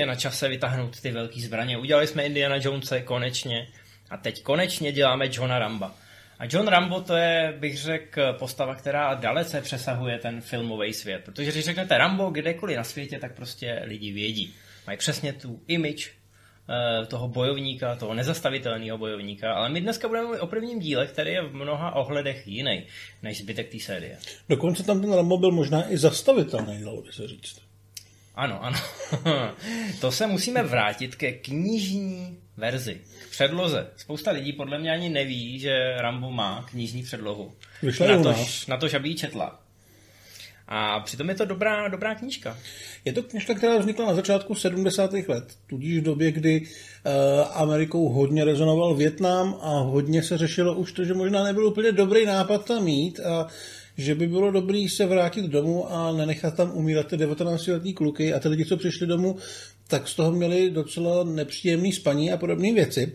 je na čase vytáhnout ty velké zbraně. Udělali jsme Indiana Jonese konečně a teď konečně děláme Johna Ramba. A John Rambo to je, bych řekl, postava, která dalece přesahuje ten filmový svět. Protože když řeknete Rambo kdekoliv na světě, tak prostě lidi vědí. Mají přesně tu image eh, toho bojovníka, toho nezastavitelného bojovníka, ale my dneska budeme mluvit o prvním díle, který je v mnoha ohledech jiný než zbytek té série. Dokonce tam ten Rambo byl možná i zastavitelný, dalo by se říct. Ano, ano. to se musíme vrátit ke knižní verzi, k předloze. Spousta lidí podle mě ani neví, že Rambo má knižní předlohu. Vyšla na, to, na to, aby ji četla. A přitom je to dobrá, dobrá knížka. Je to knižka, která vznikla na začátku 70. let, tudíž v době, kdy uh, Amerikou hodně rezonoval Větnam a hodně se řešilo už to, že možná nebyl úplně dobrý nápad tam mít a že by bylo dobré se vrátit domů a nenechat tam umírat ty 19-letní kluky a ty lidi, co přišli domů, tak z toho měli docela nepříjemný spaní a podobné věci.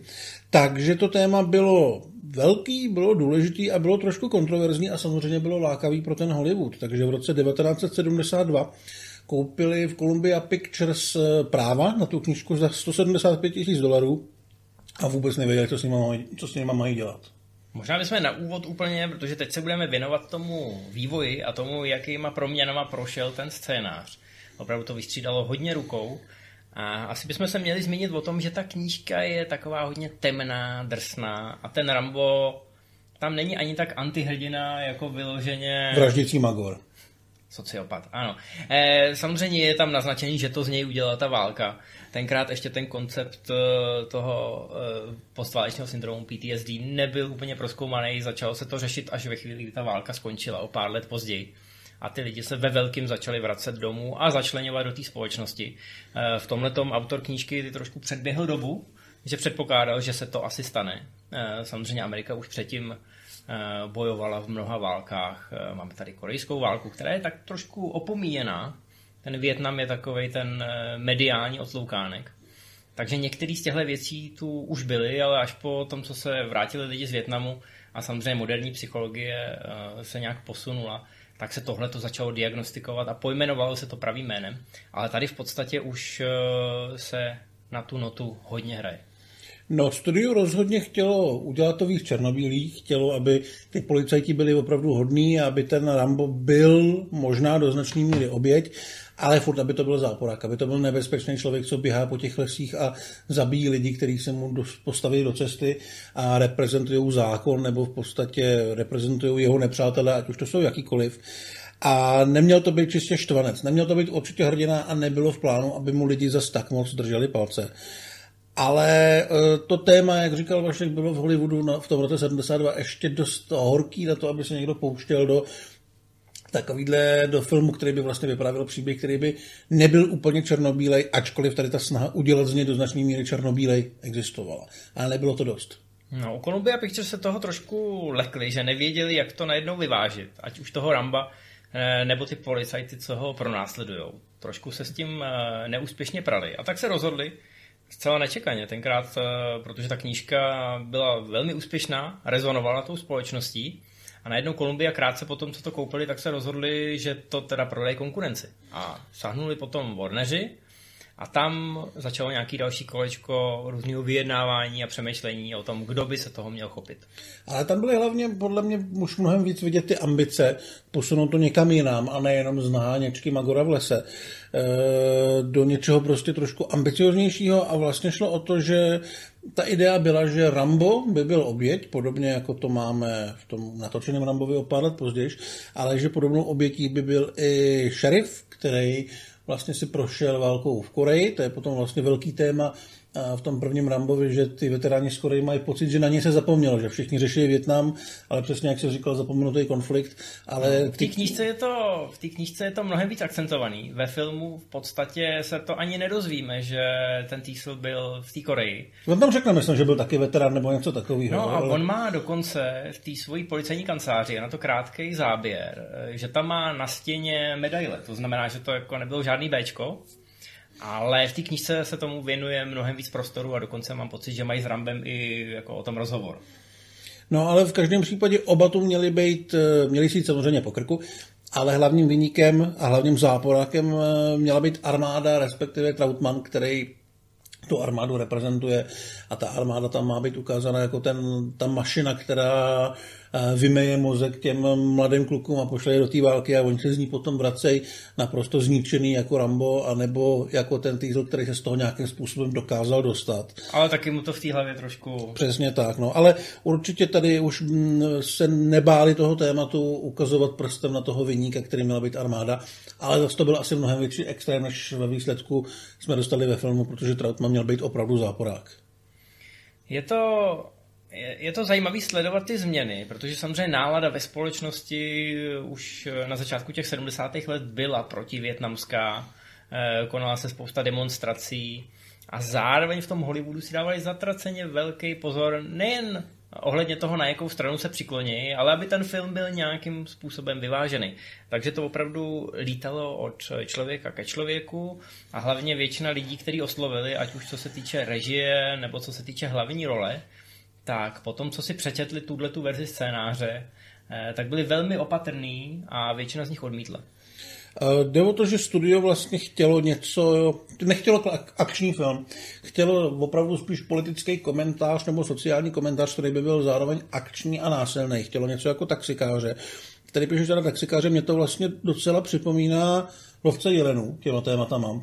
Takže to téma bylo velký, bylo důležitý a bylo trošku kontroverzní a samozřejmě bylo lákavý pro ten Hollywood. Takže v roce 1972 koupili v Columbia Pictures eh, práva na tu knížku za 175 tisíc dolarů a vůbec nevěděli, co s nimi mají, co mají dělat. Možná bychom na úvod úplně, protože teď se budeme věnovat tomu vývoji a tomu, jakýma proměnama prošel ten scénář. Opravdu to vystřídalo hodně rukou. A asi bychom se měli zmínit o tom, že ta knížka je taková hodně temná, drsná a ten Rambo tam není ani tak antihrdina, jako vyloženě... Vraždící magor. Sociopat, ano. E, samozřejmě je tam naznačení, že to z něj udělala ta válka. Tenkrát ještě ten koncept eh, toho e, postválečného syndromu PTSD nebyl úplně proskoumaný, začalo se to řešit až ve chvíli, kdy ta válka skončila, o pár let později a ty lidi se ve velkým začali vracet domů a začlenovat do té společnosti. Eh, v tomhle autor knížky trošku předběhl dobu, že předpokládal, že se to asi stane. Eh, samozřejmě Amerika už předtím eh, bojovala v mnoha válkách. Máme tady korejskou válku, která je tak trošku opomíjená. Ten Větnam je takový ten mediální otloukánek. Takže některé z těchto věcí tu už byly, ale až po tom, co se vrátili lidi z Větnamu a samozřejmě moderní psychologie se nějak posunula, tak se tohle to začalo diagnostikovat a pojmenovalo se to pravým jménem. Ale tady v podstatě už eh, se na tu notu hodně hraje. No, studio rozhodně chtělo udělat to víc černobílých, chtělo, aby ty policajti byli opravdu hodní a aby ten Rambo byl možná do značné míry oběť, ale furt, aby to byl záporák, aby to byl nebezpečný člověk, co běhá po těch lesích a zabíjí lidi, kteří se mu postaví do cesty a reprezentují zákon nebo v podstatě reprezentují jeho nepřátelé, ať už to jsou jakýkoliv. A neměl to být čistě štvanec, neměl to být určitě hrdina a nebylo v plánu, aby mu lidi zas tak moc drželi palce. Ale e, to téma, jak říkal Vašek, bylo v Hollywoodu v tom roce 72 ještě dost horký na to, aby se někdo pouštěl do takovýhle do filmu, který by vlastně vyprávěl příběh, který by nebyl úplně černobílej, ačkoliv tady ta snaha udělat z něj do značné míry černobílej existovala. Ale nebylo to dost. No, u Columbia Pictures se toho trošku lekli, že nevěděli, jak to najednou vyvážit. Ať už toho Ramba, eh, nebo ty policajty, co ho pronásledují. Trošku se s tím eh, neúspěšně prali. A tak se rozhodli, zcela nečekaně tenkrát, eh, protože ta knížka byla velmi úspěšná, rezonovala tou společností, a najednou Kolumbia krátce po tom, co to koupili, tak se rozhodli, že to teda prodají konkurenci. A sahnuli potom Warneri a tam začalo nějaký další kolečko různého vyjednávání a přemýšlení o tom, kdo by se toho měl chopit. Ale tam byly hlavně podle mě už mnohem víc vidět ty ambice, posunout to někam jinam a nejenom z náněčky Magora v lese e, do něčeho prostě trošku ambicioznějšího a vlastně šlo o to, že ta idea byla, že Rambo by byl oběť, podobně jako to máme v tom natočeném Rambovi o pár let později, ale že podobnou obětí by byl i šerif, který vlastně si prošel válkou v Koreji, to je potom vlastně velký téma v tom prvním Rambovi, že ty veteráni z Koreji mají pocit, že na ně se zapomnělo, že všichni řešili Větnam, ale přesně jak se říkal, zapomenutý konflikt. Ale v té knížce je to, v té knížce je to mnohem víc akcentovaný. Ve filmu v podstatě se to ani nedozvíme, že ten Týsl byl v té Koreji. On tam řekne, myslím, že byl taky veterán nebo něco takového. No a ale... on má dokonce v té svojí policejní kanceláři na to krátký záběr, že tam má na stěně medaile. To znamená, že to jako nebylo žádný Bčko, ale v té knižce se tomu věnuje mnohem víc prostoru a dokonce mám pocit, že mají s Rambem i jako o tom rozhovor. No ale v každém případě oba tu měli být, eh, měli si samozřejmě po krku ale hlavním vyníkem a hlavním záporákem eh, měla být armáda, respektive Trautmann, který tu armádu reprezentuje a ta armáda tam má být ukázána jako ten, ta mašina, která vymeje mozek těm mladým klukům a pošle je do té války a oni se z ní potom vracejí naprosto zničený jako Rambo, anebo jako ten Diesel, který se z toho nějakým způsobem dokázal dostat. Ale taky mu to v té hlavě trošku... Přesně tak, no. Ale určitě tady už mm, se nebáli toho tématu ukazovat prstem na toho vyníka, který měla být armáda, ale zase to byl asi mnohem větší extrém, než ve výsledku jsme dostali ve filmu, protože Trautmann měl být opravdu záporák. Je to je to zajímavé sledovat ty změny, protože samozřejmě nálada ve společnosti už na začátku těch 70. let byla protivětnamská, eh, konala se spousta demonstrací a zároveň v tom Hollywoodu si dávali zatraceně velký pozor nejen ohledně toho, na jakou stranu se přikloní, ale aby ten film byl nějakým způsobem vyvážený. Takže to opravdu lítalo od člověka ke člověku a hlavně většina lidí, kteří oslovili, ať už co se týče režie nebo co se týče hlavní role, tak potom, co si přečetli tuhle tu verzi scénáře, eh, tak byli velmi opatrní a většina z nich odmítla. Eh, jde o to, že studio vlastně chtělo něco, nechtělo akční film, chtělo opravdu spíš politický komentář nebo sociální komentář, který by byl zároveň akční a násilný. Chtělo něco jako taxikáře. Který píšu teda taxikáře, mě to vlastně docela připomíná lovce jelenů, těma tématama.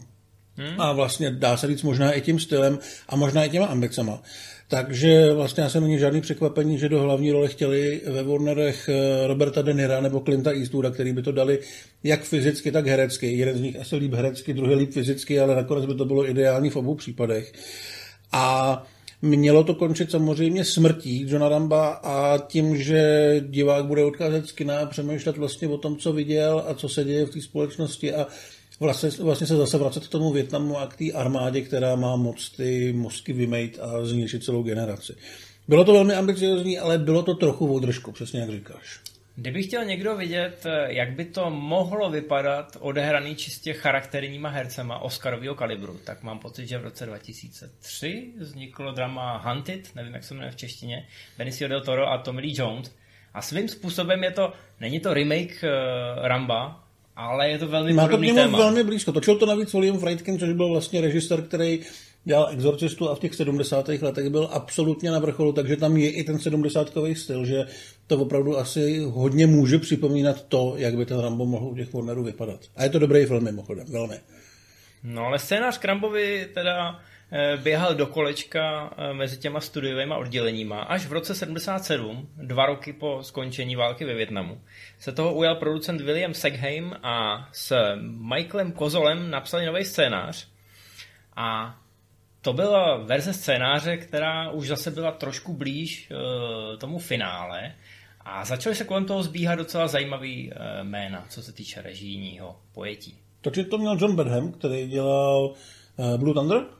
Hmm. A vlastně dá se říct možná i tím stylem a možná i těma ambicema. Takže vlastně asi není žádný překvapení, že do hlavní role chtěli ve Warnerech eh, Roberta De Nira nebo Clinta Eastwooda, který by to dali jak fyzicky, tak herecky. Jeden z nich asi líp herecky, druhý líp fyzicky, ale nakonec by to bylo ideální v obou případech. A Mělo to končit samozřejmě smrtí Johna Ramba a tím, že divák bude odcházet z kina a přemýšlet vlastně o tom, co viděl a co se děje v té společnosti a vlastně, vlastně se zase vracet k tomu Větnamu a k té armádě, která má moc ty mozky vymejt a zničit celou generaci. Bylo to velmi ambiciozní, ale bylo to trochu v držku, přesně jak říkáš. Kdyby chtěl někdo vidět, jak by to mohlo vypadat odehraný čistě charakterníma hercema Oscarového kalibru, tak mám pocit, že v roce 2003 vzniklo drama Hunted, nevím, jak se jmenuje v češtině, Benicio del Toro a Tommy Lee Jones. A svým způsobem je to, není to remake uh, Ramba, ale je to velmi Má to k němu téma. velmi blízko. Točil to navíc William Friedkin, což byl vlastně režisér, který dělal Exorcistu a v těch 70. letech byl absolutně na vrcholu, takže tam je i ten 70 styl, že to opravdu asi hodně může připomínat to, jak by ten Rambo mohl u těch Warnerů vypadat. A je to dobrý film mimochodem, velmi. No ale scénář Krambovi teda běhal do kolečka eh, mezi těma studiovými odděleníma. Až v roce 77, dva roky po skončení války ve Větnamu, se toho ujal producent William Segheim a s Michaelem Kozolem napsali nový scénář. A to byla verze scénáře, která už zase byla trošku blíž uh, tomu finále a začaly se kolem toho zbíhat docela zajímavý jména, co se týče režijního pojetí. Takže to měl John Badham, který dělal Blue Thunder?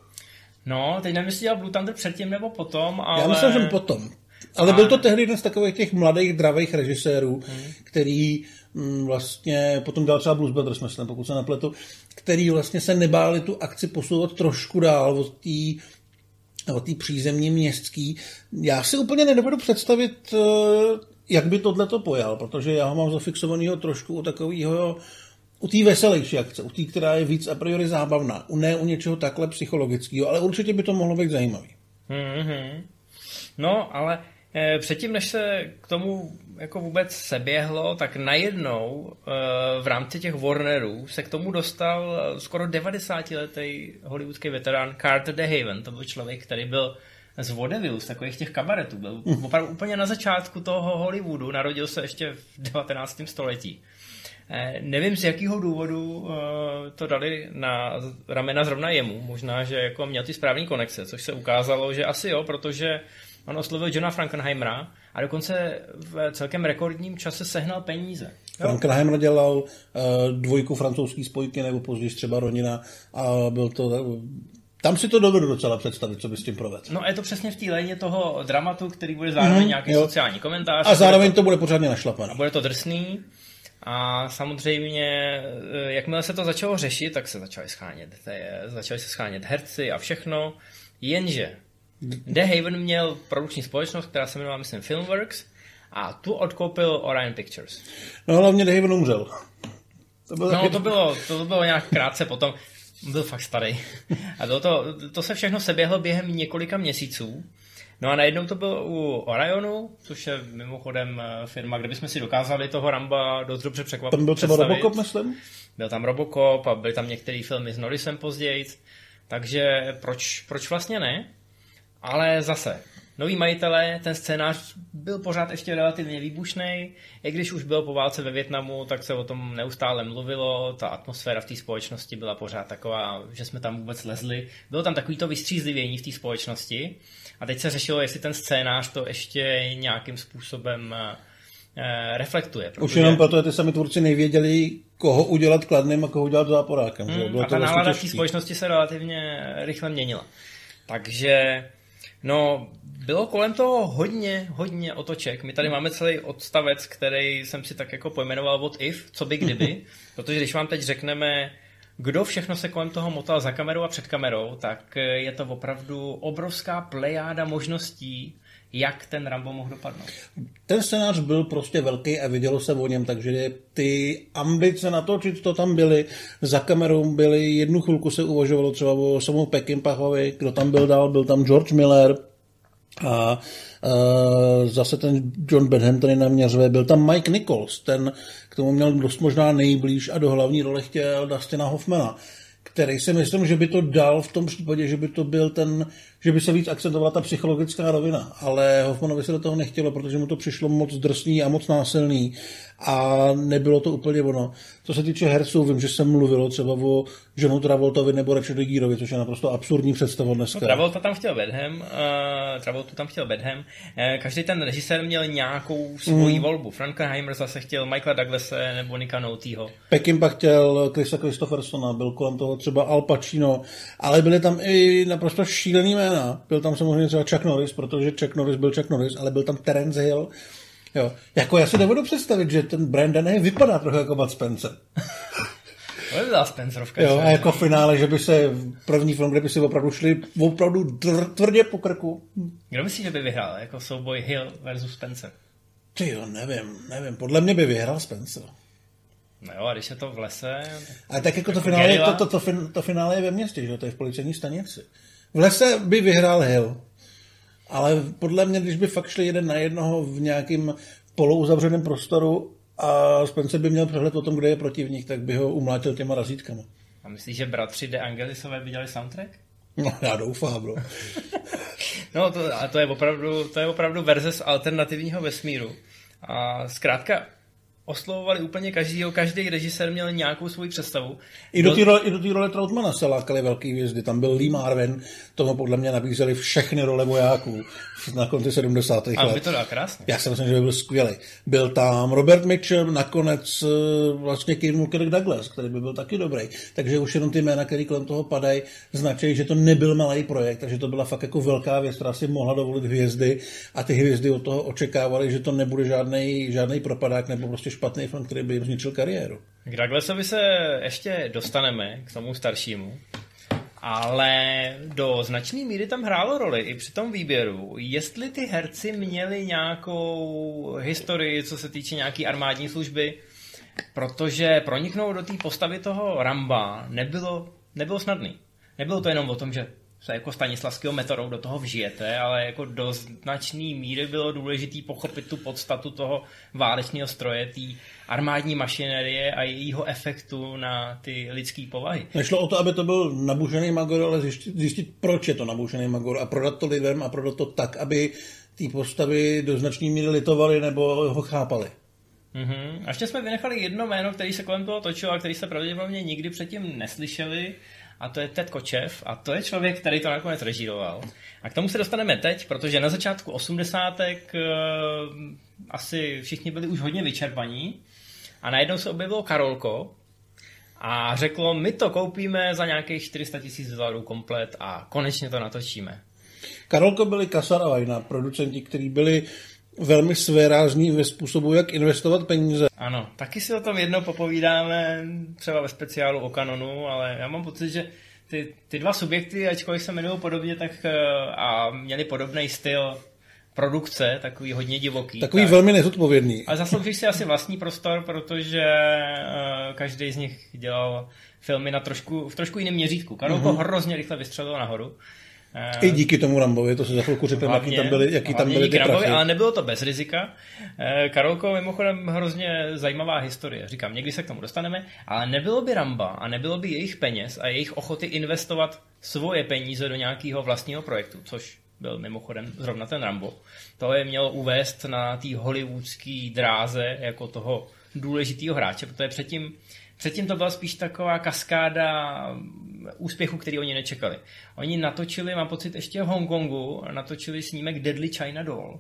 No, teď nevím, jestli dělal Blue Thunder předtím nebo potom, ale... Já myslím, že potom. Ale a... byl to tehdy jeden z takových těch mladých, dravých režisérů, hmm. který mm, vlastně, potom dělal třeba Blues Brothers, myslím, pokud se napletu, který vlastně se nebáli tu akci posouvat trošku dál od té od té přízemní městský. Já si úplně nedovedu představit, eh, jak by tohle to pojal, protože já ho mám zafixovaného trošku u takového u té veselější akce, u té, která je víc a priori zábavná, u ne u něčeho takhle psychologického, ale určitě by to mohlo být zajímavý. Mm-hmm. No, ale eh, předtím, než se k tomu jako vůbec seběhlo, tak najednou eh, v rámci těch Warnerů se k tomu dostal skoro 90-letý hollywoodský veterán Carter DeHaven. To byl člověk, který byl z vodevil, z takových těch kabaretů. Byl opravdu úplně na začátku toho Hollywoodu, narodil se ještě v 19. století. Eh, nevím, z jakého důvodu eh, to dali na ramena zrovna jemu. Možná, že jako měl ty správný konexe, což se ukázalo, že asi jo, protože on oslovil Johna Frankenheimera a dokonce v celkem rekordním čase sehnal peníze. Frankenheimer dělal uh, dvojku francouzský spojky nebo později třeba Ronina a byl to tam si to dovedu docela představit, co by s tím provedl. No je to přesně v té léně toho dramatu, který bude zároveň mm, nějaký jo. sociální komentář. A zároveň to bude pořádně našlapané. Bude to drsný. A samozřejmě, eh, jakmile se to začalo řešit, tak se začali schánět, začali se schánět herci a všechno, jenže The Haven měl produkční společnost, která se jmenovala, myslím, Filmworks, a tu odkoupil Orion Pictures. No hlavně The Haven umřel. To bylo no, to bylo, to bylo nějak krátce potom. Byl fakt starý. A to, to, to se všechno seběhlo během několika měsíců. No a najednou to bylo u Orionu, což je mimochodem eh, firma, kde bychom si dokázali toho Ramba dost dobře překvapit. Tam byl třeba Robocop, myslím? Byl tam Robocop a byly tam některé filmy s Norrisem později. Takže proč, proč vlastně ne? Ale zase, noví majitelé, ten scénář byl pořád ještě relativně výbušný. I když už byl po válce ve Větnamu, tak se o tom neustále mluvilo. Ta atmosféra v té společnosti byla pořád taková, že jsme tam vůbec lezli. Bylo tam takový to vystřízlivění v té společnosti. A teď se řešilo, jestli ten scénář to ještě nějakým způsobem eh, reflektuje. Protože... Už jenom proto, že ty sami tvůrci nevěděli, koho udělat kladným a koho udělat záporákem. Že? Bylo a ta nálada té společnosti se relativně rychle měnila. Takže No, bylo kolem toho hodně, hodně otoček. My tady máme celý odstavec, který jsem si tak jako pojmenoval What if, co by kdyby, protože když vám teď řekneme, kdo všechno se kolem toho motal za kamerou a před kamerou, tak je to opravdu obrovská plejáda možností, jak ten Rambo mohl dopadnout. Ten scénář byl prostě velký a vidělo se o něm, takže ty ambice natočit to tam byly. Za kamerou byly, jednu chvilku se uvažovalo třeba o samou Peckinpahovi, kdo tam byl dál, byl tam George Miller, a uh, zase ten John Benham tady naměřuje, byl tam Mike Nichols, ten k tomu měl dost možná nejblíž a do hlavní role chtěl Dustina Hoffmana který si myslím, že by to dal v tom případě, že by to byl ten, že by se víc akcentovala ta psychologická rovina, ale Hoffmanovi se do toho nechtělo, protože mu to přišlo moc drsný a moc násilný a nebylo to úplně ono. Co se týče herců, vím, že se mluvilo třeba o Johnu Travoltovi nebo Richardu Gerovi, což je naprosto absurdní představa dneska. No, Travolta tam chtěl Bedham, uh, Travoltu tam chtěl Bedham. Uh, každý ten režisér měl nějakou svoji mm. volbu. Frankenheimer zase chtěl Michaela Douglase nebo Nika Noutyho. Peckinpah chtěl Chrisa Christophersona, byl kolem toho třeba Al Pacino, ale byly tam i naprosto šílený jména. Byl tam samozřejmě třeba Chuck Norris, protože Chuck Norris byl Chuck Norris, ale byl tam Terence Hill, Jo. Jako já si nebudu představit, že ten Brandon je vypadá trochu jako Bud Spencer. To byla Spencerovka. Jo, a jako finále, že by se první film, kde by si opravdu šli opravdu tvrdě po krku. Kdo myslíš, že by vyhrál? Jako souboj Hill versus Spencer? Ty jo, nevím, nevím. Podle mě by vyhrál Spencer. No jo, a když je to v lese... A tak jako, jako to, finále, to, to, to, fin, to, finále je ve městě, že to je v policejní stanici. V lese by vyhrál Hill. Ale podle mě, když by fakt šli jeden na jednoho v nějakým polouzavřeném prostoru a Spencer by měl přehled o tom, kde je protivník, tak by ho umlátil těma razítkama. A myslíš, že bratři De Angelisové by dělali soundtrack? No, já doufám, bro. no, to, a to je, opravdu, to je opravdu verze z alternativního vesmíru. A zkrátka, oslovovali úplně každýho, každý režisér měl nějakou svoji představu. I do té role, i do té role Troutmana se lákali velký hvězdy. Tam byl Lee Marvin, tomu podle mě nabízeli všechny role vojáků na konci 70. let. A by to dal krásně. Já si myslím, že by byl skvělý. Byl tam Robert Mitchum, nakonec eh, vlastně Kim Kirk Douglas, který by byl taky dobrý. Takže už jenom ty jména, které kolem toho padají, značí, že to nebyl malý projekt, takže to byla fakt jako velká věc, která si mohla dovolit hvězdy a ty hvězdy od toho očekávali, že to nebude žádný, žádný propadák nebo prostě špatný film, který by jim zničil kariéru. K Douglasovi se ještě dostaneme, k tomu staršímu. Ale do značné míry tam hrálo roli i při tom výběru, jestli ty herci měli nějakou historii, co se týče nějaký armádní služby, protože proniknout do té postavy toho Ramba nebylo, nebylo snadný. Nebylo to jenom o tom, že se jako stanislavského metodou do toho vžijete, ale jako do značné míry bylo důležité pochopit tu podstatu toho válečného stroje, té armádní mašinerie a jejího efektu na ty lidské povahy. Nešlo o to, aby to byl nabušený magor, ale zjistit, zjistit proč je to nabušený magor a prodat to lidem a prodat to tak, aby ty postavy do značné míry litovali nebo ho chápali. Mm-hmm. A ještě jsme vynechali jedno jméno, který se kolem toho točil a který se pravděpodobně nikdy předtím neslyšeli a to je Ted Kočev a to je člověk, který to nakonec režíroval. A k tomu se dostaneme teď, protože na začátku osmdesátek uh, asi všichni byli už hodně vyčerpaní a najednou se objevilo Karolko a řeklo, my to koupíme za nějakých 400 tisíc dolarů komplet a konečně to natočíme. Karolko byli Kasar a Vajna, producenti, kteří byli velmi svérázní ve způsobu, jak investovat peníze. Ano, taky si o tom jednou popovídáme, třeba ve speciálu o kanonu, ale já mám pocit, že ty, ty dva subjekty, ačkoliv se jmenují podobně, tak eh, a měli podobný styl, produkce, takový hodně divoký. Takový tak. velmi nezodpovědný. Ale zaslouží si asi vlastní prostor, protože uh, každý z nich dělal filmy na trošku, v trošku jiném měřítku. Karolko mm-hmm. hrozně rychle vystřelil nahoru. I díky tomu Rambovi, to se za chvilku řekneme, jaký tam byly, jaký tam byly ty Rambovi, Ale nebylo to bez rizika. Uh, Karolko mimochodem hrozně zajímavá historie. Říkám, někdy se k tomu dostaneme, ale nebylo by Ramba a nebylo by jejich peněz a jejich ochoty investovat svoje peníze do nějakého vlastního projektu, což byl mimochodem zrovna ten Rambo. To je mělo uvést na té hollywoodské dráze jako toho důležitého hráče, protože předtím, předtím to byla spíš taková kaskáda úspěchu, který oni nečekali. Oni natočili, mám pocit, ještě v Hongkongu, natočili snímek Deadly China Doll,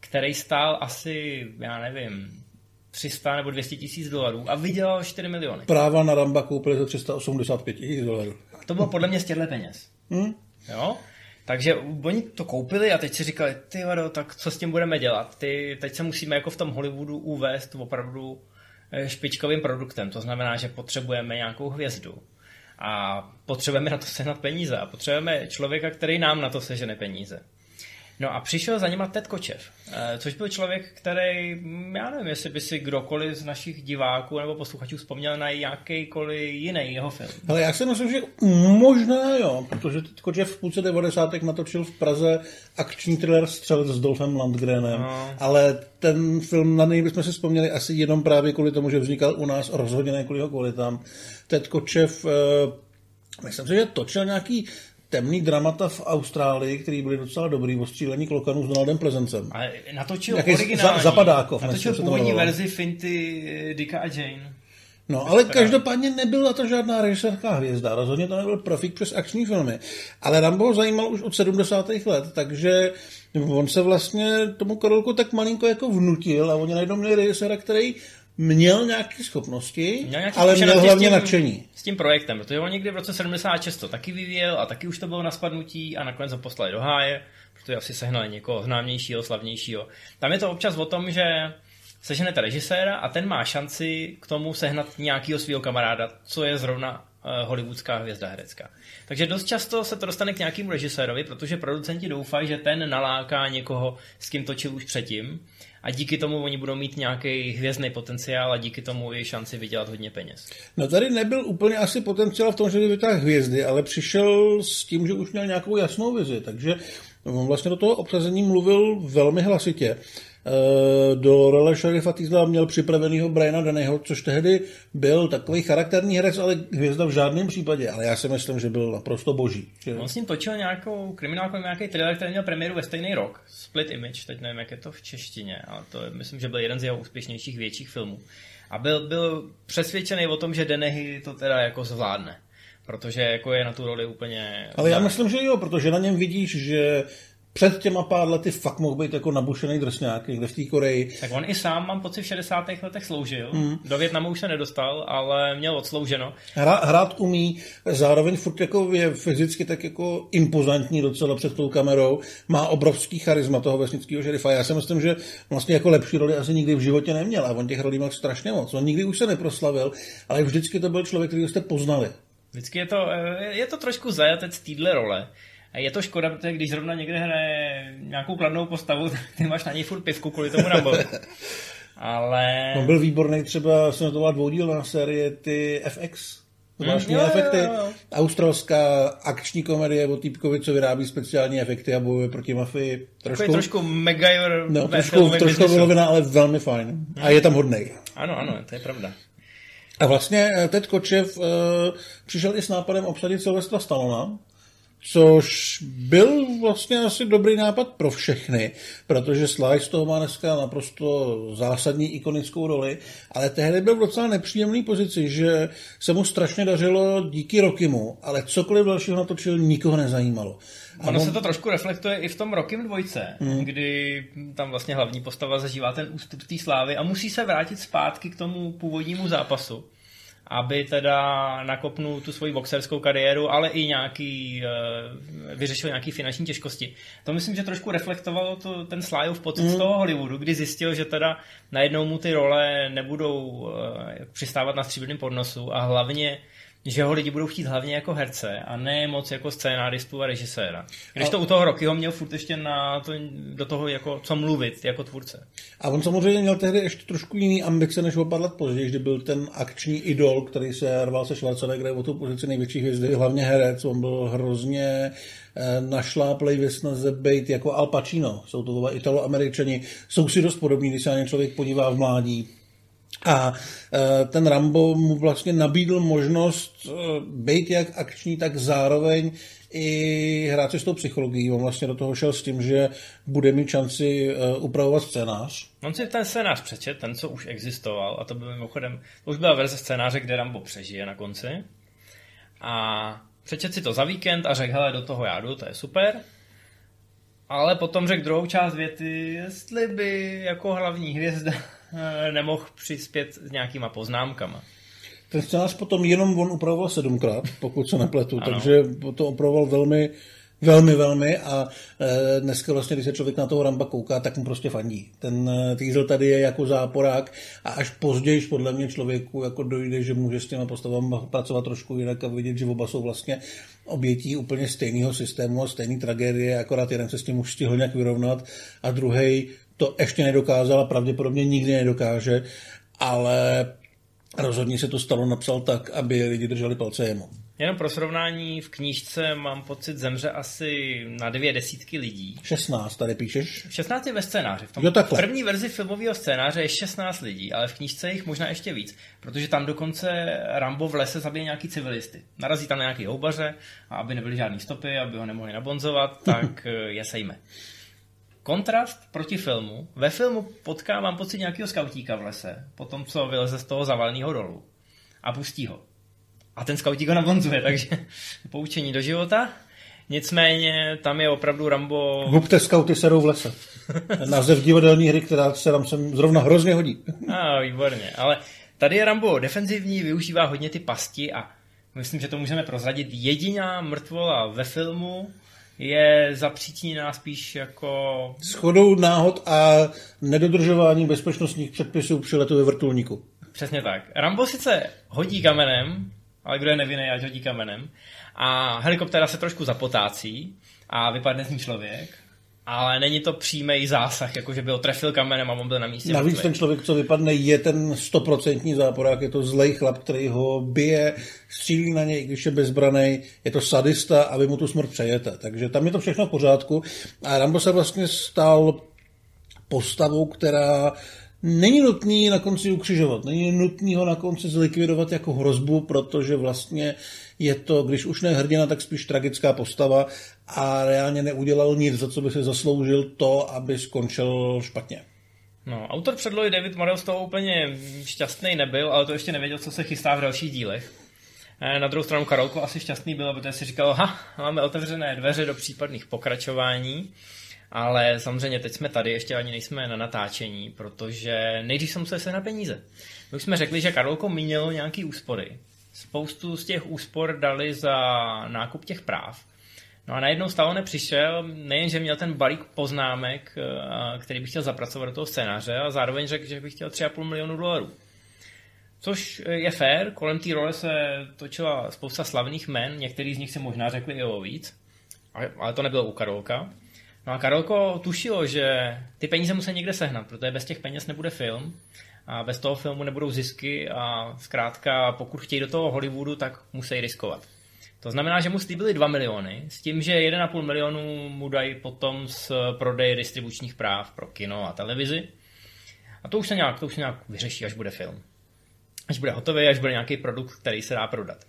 který stál asi, já nevím, 300 nebo 200 tisíc dolarů a vydělal 4 miliony. Práva na Ramba koupili za 385 tisíc dolarů. To bylo podle mě z těchto peněz. Hmm? Jo? Takže oni to koupili a teď si říkali, ty vado, tak co s tím budeme dělat? Ty, teď se musíme jako v tom Hollywoodu uvést opravdu eh, špičkovým produktem. To znamená, že potřebujeme nějakou hvězdu. A potřebujeme na to sehnat peníze. A potřebujeme člověka, který nám na to sežene peníze. No a přišel za nima Ted Kočev, eh, což byl člověk, který, mm, já nevím, jestli by si kdokoliv z našich diváků nebo posluchačů vzpomněl na jakýkoliv jiný jeho film. Ale já si myslím, že možná jo, protože Ted Kočev v půlce 90. natočil v Praze akční thriller Střelec s Dolfem Landgrenem, no. ale ten film, na něj bychom si vzpomněli asi jenom právě kvůli tomu, že vznikal u nás, rozhodně ne kvůli jeho kvalitám. Ted Kočev eh, Myslím si, že točil nějaký temný dramata v Austrálii, který byly docela dobrý, ostřílení klokanů s Donaldem Plezencem. A natočil Jaký originální. Za, zapadákov. Natočil původní verzi Finty, eh, Dicka a Jane. No, ale každopádně nebyla to žádná režisérská hvězda, rozhodně to nebyl profik přes akční filmy. Ale Rambo ho zajímal už od 70. let, takže on se vlastně tomu Karolku tak malinko jako vnutil a oni najednou měli režiséra, který měl nějaké schopnosti, měl nějaký ale měl hlavně nadšení. S tím projektem, protože on někdy v roce 76 to taky vyvíjel a taky už to bylo na spadnutí a nakonec ho poslali do háje, protože asi sehnali někoho známějšího, slavnějšího. Tam je to občas o tom, že seženete režiséra a ten má šanci k tomu sehnat nějakého svého kamaráda, co je zrovna uh, hollywoodská hvězda herecká. Takže dost často se to dostane k nějakému režisérovi, protože producenti doufají, že ten naláká někoho, s kým točil už předtím a díky tomu oni budou mít nějaký hvězdný potenciál a díky tomu i šanci vydělat hodně peněz. No tady nebyl úplně asi potenciál v tom, že by vytáhl hvězdy, ale přišel s tím, že už měl nějakou jasnou vizi, takže on vlastně do toho obsazení mluvil velmi hlasitě. Eh, do role šerifa Týzla měl připravenýho Briana Dennyho, což tehdy byl takový charakterní herec, ale hvězda v žádném případě. Ale já si myslím, že byl naprosto boží. Že... On s ním točil nějakou kriminálku, nějaký thriller, který měl premiéru ve stejný rok. Split Image, teď nevím, jak je to v češtině, ale to je, myslím, že byl jeden z jeho úspěšnějších větších filmů. A byl, byl přesvědčený o tom, že Dennehy to teda jako zvládne protože jako je na tu roli úplně... Ale já myslím, že jo, protože na něm vidíš, že před těma pár lety fakt mohl být jako nabušený drsňák někde v té Koreji. Tak on i sám, mám pocit, v 60. letech sloužil. Mm. Do Větnamu už se nedostal, ale měl odslouženo. Hra, hrát umí, zároveň furt jako je fyzicky tak jako impozantní docela před tou kamerou. Má obrovský charisma toho vesnického šerifa. Já si myslím, že vlastně jako lepší roli asi nikdy v životě neměl a on těch rolí měl strašně moc. On nikdy už se neproslavil, ale vždycky to byl člověk, který jste poznali. Vždycky je to, eh, je to trošku zajatec týdle role. Je to škoda, protože když zrovna někde hraje nějakou kladnou postavu, tak ty máš na něj furt pivku kvůli tomu Rambovi. Ale... On byl výborný třeba, se na to dvoudílná série ty FX, zvláštní hmm, efekty. Jo, jo. Australská akční komedie o týpkovi, co vyrábí speciální efekty a bojuje proti mafii. Trošku, trošku MacGyver no, trošku, trošku vylovina, ale velmi fajn. Hmm. A je tam hodnej. Ano, ano, to je pravda. A vlastně eh, Ted Kočev uh, přišel i s nápadem obsadit Silvestra Stallona, Což byl vlastně asi dobrý nápad pro všechny, protože Sly z toho má dneska naprosto zásadní ikonickou roli, ale tehdy byl v docela nepříjemný pozici, že se mu strašně dařilo díky Rokimu, ale cokoliv dalšího natočil, nikoho nezajímalo. A ono on... se to trošku reflektuje i v tom Rokim dvojce, hmm. kdy tam vlastně hlavní postava zažívá ten ústup té slávy a musí se vrátit zpátky k tomu původnímu zápasu aby teda nakopnul tu svoji boxerskou kariéru, ale i nějaký, eh, vyřešil nějaký finanční těžkosti. To myslím, že trošku reflektovalo to, ten Slyův pocit mm. z toho Hollywoodu, kdy zjistil, že teda najednou mu ty role nebudou eh, přistávat na stříbrném podnosu a hlavně že ho lidi budou chtít hlavně jako herce a ne moc jako scénáristu a režiséra. Když a... to u toho Rockyho měl furt ještě na to, do toho, jako, co mluvit jako tvůrce. A on samozřejmě měl tehdy ještě trošku jiný ambice, než o pár let později, kdy byl ten akční idol, který se rval se Schwarzeneggerem o tu pozici největší hvězdy, hlavně herec. On byl hrozně eh, našláplej ve snaze být jako Al Pacino. Jsou to dva italo-američani. Jsou si dost podobní, když se na ně člověk podívá v mládí a e, ten Rambo mu vlastně nabídl možnost e, být jak akční, tak zároveň i hrát si s tou psychologií. On vlastně do toho šel s tím, že bude mít šanci e, upravovat scénář. On si ten scénář přečet, ten, co už existoval, a to byl mimochodem, to už byla verze scénáře, kde Rambo přežije na konci. A přečet si to za víkend a řekl, hele, do toho já jdu, to je super. Ale potom řekl druhou část věty, jestli by jako hlavní hvězda nemohl přispět s nějakýma poznámkama. Ten scénář potom jenom on upravoval sedmkrát, pokud se nepletu, takže to upravoval velmi, velmi, velmi a e, dneska vlastně, když se člověk na toho Ramba kouká, tak mu prostě fandí. Ten e, Týzel tady je jako záporák a až později podle mě člověku jako dojde, že může s těma postavami pracovat trošku jinak a vidět, že oba jsou vlastně obětí úplně stejného systému a stejné tragédie, akorát jeden se s tím už stihl nějak vyrovnat a druhý to ještě nedokázal a pravděpodobně nikdy nedokáže, ale rozhodně se to stalo napsal tak, aby lidi drželi palce jemu. Jenom pro srovnání, v knížce mám pocit zemře asi na dvě desítky lidí. 16 tady píšeš? 16 je ve scénáři. V tom jo, takhle. první verzi filmového scénáře je 16 lidí, ale v knížce jich možná ještě víc, protože tam dokonce Rambo v lese zabije nějaký civilisty. Narazí tam na nějaký houbaře a aby nebyly žádné stopy, aby ho nemohli nabonzovat, tak je sejme kontrast proti filmu. Ve filmu potká, mám pocit, nějakého skautíka v lese, potom co vyleze z toho zavaleného dolu a pustí ho. A ten skautík ho nabonzuje, takže poučení do života. Nicméně tam je opravdu Rambo... Hubte skauty serou v lese. Název divadelní hry, která se tam sem zrovna hrozně hodí. A, výborně. Ale tady je Rambo defenzivní, využívá hodně ty pasti a myslím, že to můžeme prozradit. Jediná mrtvola ve filmu je zapříčiněná spíš jako... Schodou náhod a nedodržování bezpečnostních předpisů při letu ve vrtulníku. Přesně tak. Rambo sice hodí kamenem, ale kdo je nevinný, ať hodí kamenem. A helikoptéra se trošku zapotácí a vypadne z ní člověk ale není to přímý zásah, jako že by ho trefil kamenem a on byl na místě. Navíc mrtvý. ten člověk, co vypadne, je ten stoprocentní záporák, je to zlej chlap, který ho bije, střílí na něj, když je bezbraný, je to sadista a vy mu tu smrt přejete. Takže tam je to všechno v pořádku. A Rambo se vlastně stal postavou, která není nutný na konci ukřižovat, není nutný ho na konci zlikvidovat jako hrozbu, protože vlastně je to, když už ne hrdina, tak spíš tragická postava a reálně neudělal nic, za co by se zasloužil to, aby skončil špatně. No, autor předlohy David Morel z toho úplně šťastný nebyl, ale to ještě nevěděl, co se chystá v dalších dílech. Eh, na druhou stranu Karolko asi šťastný byl, protože si říkal, ha, máme otevřené dveře do případných pokračování. Ale samozřejmě teď jsme tady, ještě ani nejsme na natáčení, protože nejdřív jsem musel na peníze. My jsme řekli, že Karolko mínilo nějaký úspory. Spoustu z těch úspor dali za nákup těch práv. No a najednou Stallone přišel, nejen, že měl ten balík poznámek, eh, který bych chtěl zapracovat do toho scénáře, a zároveň řekl, že bych chtěl 3,5 milionu dolarů. Což je fér, kolem té role se točila spousta slavných men, některý z nich si možná řekli i o víc, ale to nebylo u Karolka. No a Karolko tušilo, že ty peníze musí někde sehnat, protože bez těch peněz nebude film a bez toho filmu nebudou zisky a zkrátka pokud chtějí do toho Hollywoodu, tak musí riskovat. To znamená, že mu slíbili 2 miliony, s tím, že 1,5 milionu mu dají potom z prodeje distribučních práv pro kino a televizi. A to už se nějak, to už se nějak vyřeší, až bude film. Až bude hotový, až bude nějaký produkt, který se dá prodat.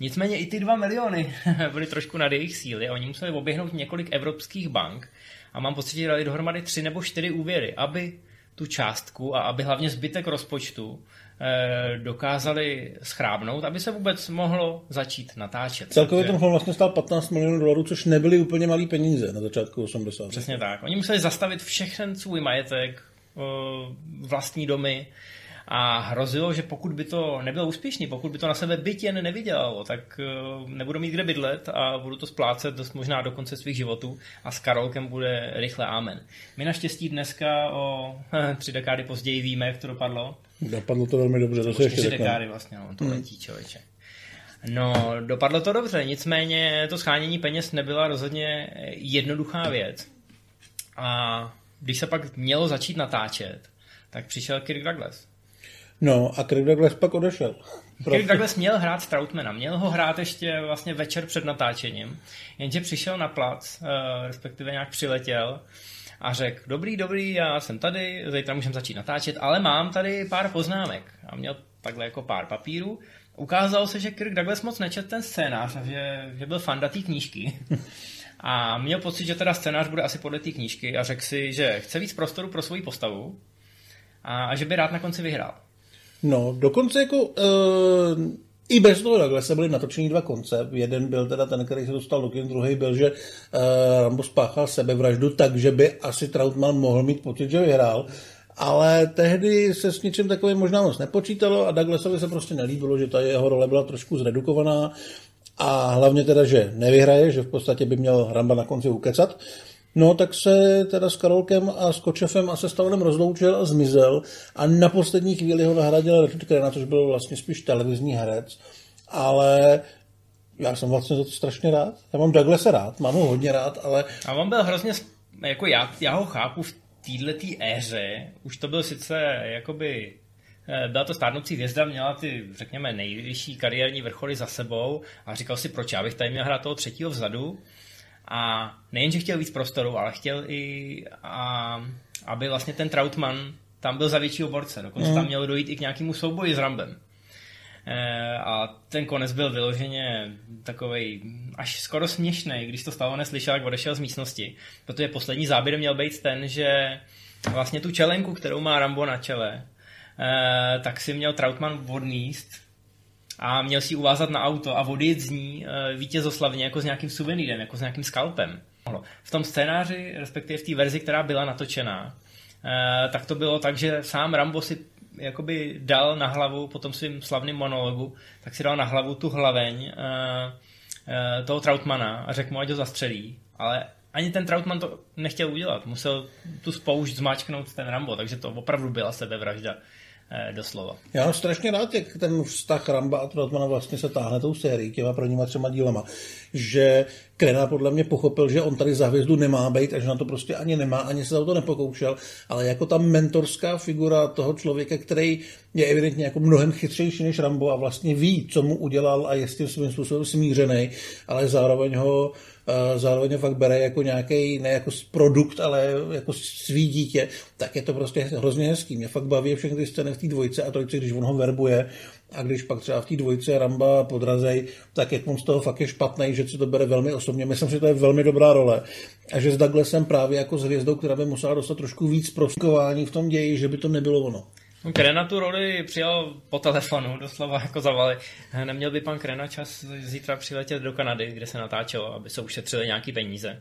Nicméně i ty 2 miliony byly trošku nad jejich síly a oni museli oběhnout několik evropských bank a mám pocit, že dali dohromady tři nebo čtyři úvěry, aby tu částku a aby hlavně zbytek rozpočtu eh, dokázali schrábnout, aby se vůbec mohlo začít natáčet. Celkově ten film vlastně stál 15 milionů dolarů, což nebyly úplně malý peníze na začátku 80. Přesně tak. Oni museli zastavit všechen svůj majetek, eh, vlastní domy, a hrozilo, že pokud by to nebylo úspěšný, pokud by to na sebe byt jen nevydělalo, tak eh, nebudu mít kde bydlet a budu to splácet dost možná do konce svých životů a s Karolkem bude rychle amen. My naštěstí dneska o tři dekády později víme, jak to dopadlo. Dopadlo to velmi dobře, to se ještě dekády vlastně, no, to hmm. letí člověče. No, dopadlo to dobře, nicméně to schánění peněz nebyla rozhodně jednoduchá věc. A když se pak mělo začít natáčet, tak přišel Kirk Douglas. No a Kirk Douglas pak odešel. Kirk Douglas měl hrát Stroutmana, měl ho hrát ještě vlastně večer před natáčením, jenže přišel na plac, eh, respektive nějak přiletěl a řekl, dobrý, dobrý, já jsem tady, zítra můžeme začít natáčet, ale mám tady pár poznámek. A měl takhle jako pár papírů. Ukázalo se, že Kirk Douglas moc nečet ten scénář že, že byl fan té knížky. A měl pocit, že teda scénář bude asi podle té knížky a řekl si, že chce víc prostoru pro svoji postavu a, a že by rád na konci vyhrál. No, dokonce jako uh, i bez toho se byly natočený dva konce. Jeden byl teda ten, který se dostal do kin, druhý byl, že uh, Rambo spáchal sebevraždu, takže by asi Trautmann mohl mít pocit, že vyhrál. Ale tehdy se s ničím takovým možná moc nepočítalo a Douglasovi se prostě nelíbilo, že ta jeho role byla trošku zredukovaná a hlavně teda, že nevyhraje, že v podstatě by měl Ramba na konci ukecat. No, tak se teda s Karolkem a s Kočefem a se Stavonem rozloučil a zmizel a na poslední chvíli ho nahradil Richard Krena, což byl vlastně spíš televizní herec, ale já jsem vlastně za to strašně rád. Já mám Douglasa rád, mám ho hodně rád, ale... A on byl hrozně, jako já, já ho chápu v této éře, už to byl sice jakoby Eh, byla to stárnoucí hvězda, měla ty, řekněme, nejvyšší kariérní vrcholy za sebou a říkal si, proč já bych tady měl hrát toho třetího vzadu. A nejenže chtěl víc prostoru, ale chtěl i, a, aby vlastně ten Trautmann tam byl za většího borce. Dokonce mm. tam mělo dojít i k nějakému souboji s Rambem. E, a ten konec byl vyloženě takový až skoro směšný, když to stalo neslyšel, jak odešel z místnosti. Protože poslední záběr měl být ten, že vlastně tu čelenku, kterou má Rambo na čele, Eh, tak si měl Trautmann odníst a měl si uvázat na auto a odjet z ní eh, vítězoslavně jako s nějakým suvenýrem, jako s nějakým skalpem. V tom scénáři, respektive v té verzi, která byla natočená, eh, tak to bylo tak, že sám Rambo si jakoby dal na hlavu po tom svým slavným monologu, tak si dal na hlavu tu hlaveň toho Trautmana a řekl mu, ať ho zastřelí. Ale ani ten Trautmann to nechtěl udělat. Musel tu spoušť zmáčknout ten Rambo, takže to opravdu byla sebevražda. Eh, doslova. Já mám strašně rád, jak ten vztah Ramba a Trotmana vlastně se táhne tou sérií, těma prvníma třema dílema. Že Krena podle mě pochopil, že on tady za hvězdu nemá být a že na to prostě ani nemá, ani se za to nepokoušel, ale jako ta mentorská figura toho člověka, který je evidentně jako mnohem chytřejší než Rambo a vlastně ví, co mu udělal a je s tím svým způsobem smířený, ale zároveň ho zároveň fakt bere jako nějaký, ne jako produkt, ale jako svý dítě, tak je to prostě hrozně hezký. Mě fakt baví všechny ty scény v té dvojce a trojce, když on ho verbuje a když pak třeba v té dvojce Ramba podrazej, tak jak on z toho fakt je špatný, že si to bere velmi osobně. Myslím si, že to je velmi dobrá role. A že s Douglasem právě jako s hvězdou, která by musela dostat trošku víc proskování v tom ději, že by to nebylo ono. Krena tu roli přijal po telefonu, doslova jako zavali. Neměl by pan Krena čas zítra přiletět do Kanady, kde se natáčelo, aby se ušetřili nějaký peníze.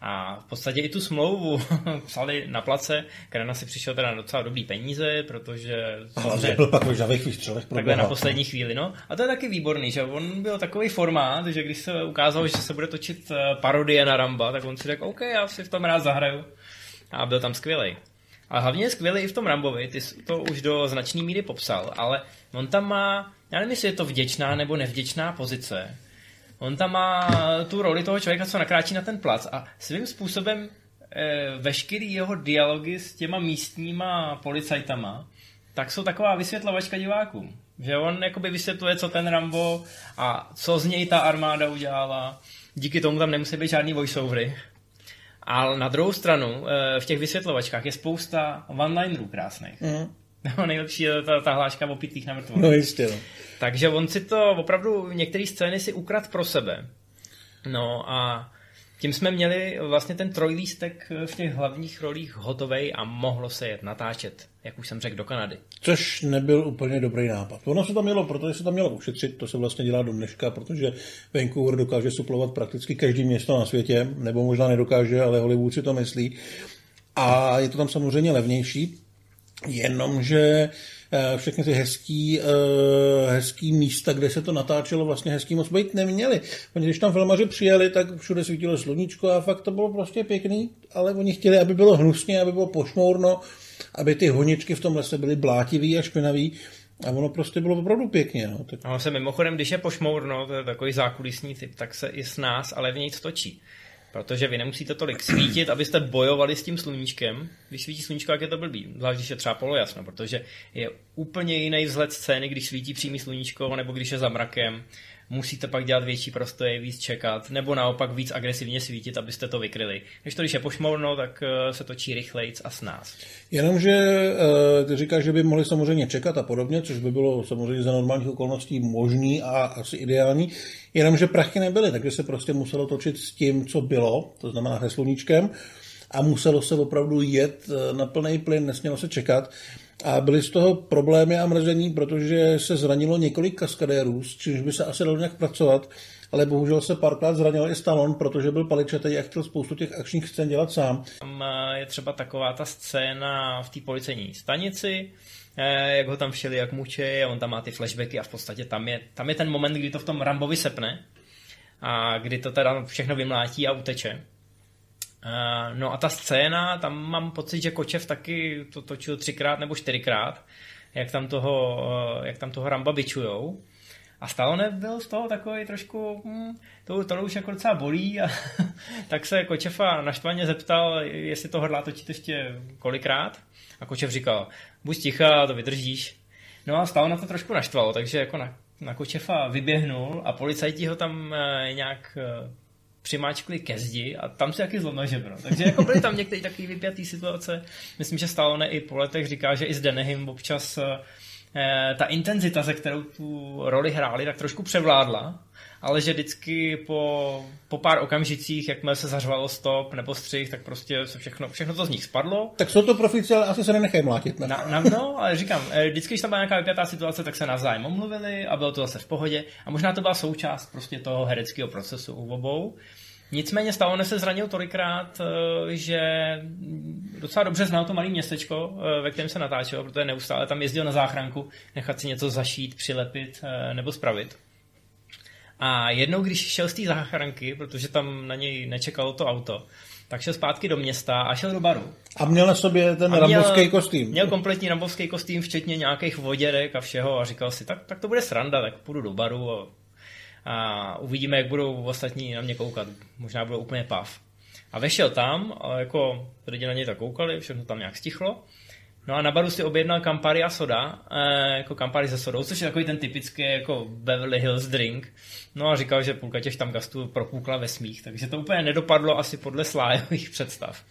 A v podstatě i tu smlouvu psali na place. Krena si přišel teda na docela dobrý peníze, protože... Ale byl pak v výstřelech. Takhle na poslední chvíli, no. A to je taky výborný, že on byl takový formát, že když se ukázalo, že se bude točit eh, parodie na Ramba, tak on si řekl, OK, já si v tom rád zahraju. A byl tam skvělý. A hlavně je skvělý i v tom Rambovi, ty jsi to už do značné míry popsal, ale on tam má, já nevím, jestli je to vděčná nebo nevděčná pozice. On tam má tu roli toho člověka, co nakráčí na ten plac a svým způsobem e, veškerý jeho dialogy s těma místníma policajtama, tak jsou taková vysvětlovačka divákům. Že on jakoby vysvětluje, co ten Rambo a co z něj ta armáda udělala. Díky tomu tam nemusí být žádný voiceovery. Ale na druhou stranu, eh, v těch vysvětlovačkách je spousta one-linerů krásných. Mm. No, nejlepší je ta, ta hláška o pitých na mrtvolu. No jistě. No. Takže on si to opravdu, některé scény si ukrad pro sebe. No a tím jsme měli vlastně ten trojlístek v těch hlavních rolích hotovej a mohlo se jet natáčet, jak už jsem řekl, do Kanady. Což nebyl úplně dobrý nápad. Ono se tam mělo, protože se tam mělo ušetřit, to se vlastně dělá do dneška, protože Vancouver dokáže suplovat prakticky každý město na světě, nebo možná nedokáže, ale Hollywood si to myslí. A je to tam samozřejmě levnější, jenomže Eh, všechny ty hezký, eh, hezký místa, kde se to natáčelo, vlastně hezký moc být neměli. Oni, když tam filmaři přijeli, tak všude svítilo sluníčko a fakt to bylo prostě pěkný, ale oni chtěli, aby bylo hnusně, aby bylo pošmourno, aby ty honičky v tom lese byly blátivý a špinavý. A ono prostě bylo opravdu pěkně. No. Tak... A on se mimochodem, když je pošmourno, to je takový zákulisní typ, tak se i s nás ale v něj točí. Protože vy nemusíte tolik svítit, abyste bojovali s tím sluníčkem. Když svítí sluníčko, jak je to blbý. Zvlášť, když je třeba polojasno, protože je úplně jiný vzhled scény, když svítí přímý sluníčko, nebo když je za mrakem musíte pak dělat větší prostoje, víc čekat, nebo naopak víc agresivně svítit, abyste to vykryli. Když to, když je pošmourno, tak eh, se točí rychlejc a s nás. Jenomže eh, ty říkáš, že by mohli samozřejmě čekat a podobně, což by bylo samozřejmě za normálních okolností možný a asi ideální, jenomže prachy nebyly, takže se prostě muselo točit s tím, co bylo, to znamená se sluníčkem, a muselo se opravdu jet eh, na plný plyn, nesmělo se čekat. A byly z toho problémy a mrzení, protože se zranilo několik kaskadérů, s čímž by se asi dalo nějak pracovat, ale bohužel se párkrát zranil i Stallone, protože byl paličetej a chtěl spoustu těch akčních scén dělat sám. Tam eh, je třeba taková ta scéna v té policejní stanici, eh, jak ho tam všeli, jak mučí, a on tam má ty flashbacky a v podstatě tam je, tam je ten moment, kdy to v tom Rambovi sepne a kdy to teda všechno vymlátí a uteče. Uh, no a ta scéna, tam mám pocit, že Kočev taky to točil třikrát nebo čtyřikrát, jak tam toho, uh, jak tam toho Ramba bičujou. A Stallone byl z toho takový trošku, hm, to, to už jako docela bolí a tak se Kočefa naštvaně zeptal, jestli to hodlá točit ještě kolikrát. A Kočev říkal, buď ticha, to vydržíš. No a Stallone to trošku naštvalo, takže jako na, na Kočefa vyběhnul a policajti ho tam uh, nějak přimáčkli ke zdi a tam se jaký zlomil žebro. Takže jako byly tam některé takové vypjatý situace. Myslím, že Stallone i po letech říká, že i s Denehim občas eh, ta intenzita, ze kterou tu roli hráli, tak trošku převládla, ale že vždycky po, po pár okamžicích, jakmile se zařvalo stop nebo střih, tak prostě se všechno, všechno to z nich spadlo. Tak jsou to profici, ale asi se nenechají mlátit. Ne? Na, na, no, ale říkám, eh, vždycky, když tam byla nějaká vypjatá situace, tak se navzájem omluvili a bylo to zase v pohodě. A možná to byla součást prostě toho hereckého procesu u obou. Nicméně Stallone se zranil tolikrát, eh, že docela dobře znal to malé městečko, eh, ve kterém se natáčel, protože neustále tam jezdil na záchranku, nechat si něco zašít, přilepit nebo spravit. A jednou, když šel z té záchranky, protože tam na něj nečekalo to auto, tak šel zpátky do města a šel do baru. A měl na sobě ten měl, rambovský kostým. Měl kompletní rambovský kostým, včetně nějakých voděrek a všeho a říkal si, tak, tak to bude sranda, tak půjdu do baru a, a uvidíme, jak budou ostatní na mě koukat. Možná budou úplně pav. A vešel tam, a jako lidi na něj tak koukali, všechno tam nějak stichlo. No a na baru si objednal Campari a soda, eh, jako Campari se sodou, což je takový ten typický jako Beverly Hills drink. No a říkal, že půlka těch tam gastů propukla ve smích, takže to úplně nedopadlo asi podle slájových představ.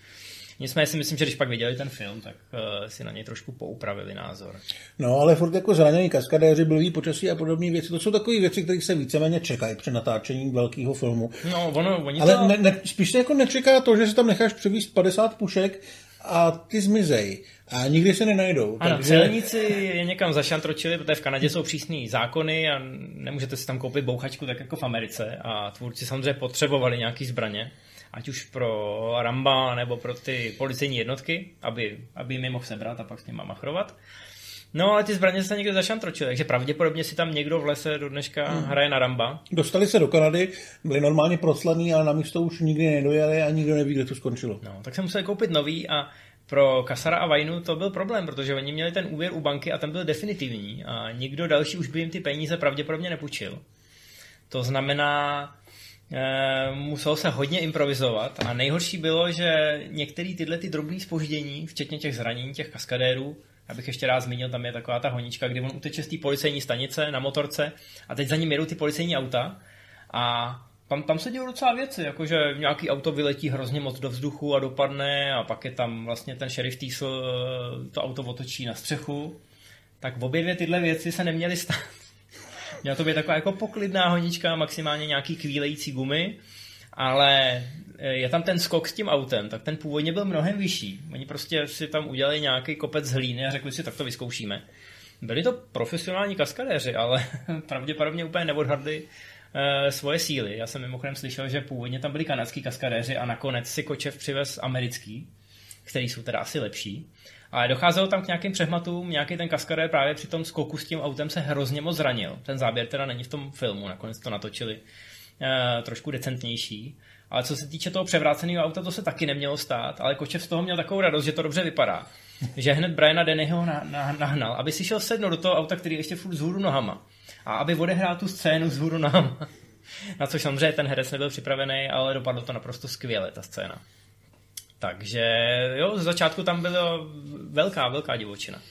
Nicméně si myslím, že když pak viděli ten film, tak uh, si na něj trošku poupravili názor. No, ale furt jako zranění kaskadéři, blbý počasí a podobné věci, to jsou takové věci, které se víceméně čekají při natáčení velkého filmu. No, ono, oni ale to... ne, ne, spíš se jako nečeká to, že si tam necháš převíst 50 pušek a ty zmizej a nikdy se nenajdou. Ano, takže... celníci je někam zašantročili, protože v Kanadě jsou přísné zákony a nemůžete si tam koupit bouchačku tak jako v Americe a tvůrci samozřejmě potřebovali nějaký zbraně, ať už pro Ramba nebo pro ty policejní jednotky, aby, aby jim je mohl sebrat a pak s nimi machrovat. No ale ty zbraně se někde zašantročily, takže pravděpodobně si tam někdo v lese do dneška hmm. hraje na Ramba. Dostali se do Kanady, byli normálně proclaný, ale na místo už nikdy nedojeli a nikdo neví, kde to skončilo. No, tak se museli koupit nový a pro Kasara a Vajnu to byl problém, protože oni měli ten úvěr u banky a ten byl definitivní a nikdo další už by jim ty peníze pravděpodobně nepůjčil. To znamená, e, muselo se hodně improvizovat a nejhorší bylo, že některé tyhle ty drobné spoždění, včetně těch zranění těch kaskadérů, abych ještě rád zmínil, tam je taková ta honička, kdy on uteče z té policejní stanice na motorce a teď za ním jedou ty policejní auta a tam, tam se dějí docela věci, jakože nějaký auto vyletí hrozně moc do vzduchu a dopadne a pak je tam vlastně ten sheriff Diesel eh, to auto otočí na střechu. Tak v obě dvě tyhle věci se neměly stát. Měla to být taková jako poklidná honička, maximálně nějaký kvílející gumy, ale eh, je tam ten skok s tím autem, tak ten původně byl mnohem vyšší. Oni prostě si tam udělali nějaký kopec z hlíny a řekli si, tak to vyzkoušíme. Byli to profesionální kaskadéři, ale pravděpodobně úplně neodhadli e, svoje síly. Já jsem mimochodem slyšel, že původně tam byli kanadský kaskadéři a nakonec si Kočev přivez americký, který jsou teda asi lepší. Ale docházelo tam k nějakým přehmatům, nějaký ten kaskadér právě při tom skoku s tím autem se hrozně moc zranil. Ten záběr teda není v tom filmu, nakonec to natočili trošku decentnější. Ale co se týče toho převráceného auta, to se taky nemělo stát, ale Kočev z toho měl takovou radost, že to dobře vypadá. že hned Briana Dennyho nahnal, aby si šel sednout do toho auta, který ještě furt vzhůru nohama. A aby odehrál tu scénu vzhůru nohama. Na což samozřejmě ten herec nebyl připravený, ale dopadlo to naprosto skvěle, ta scéna. Takže jo, z začátku tam byla velká, velká divočina.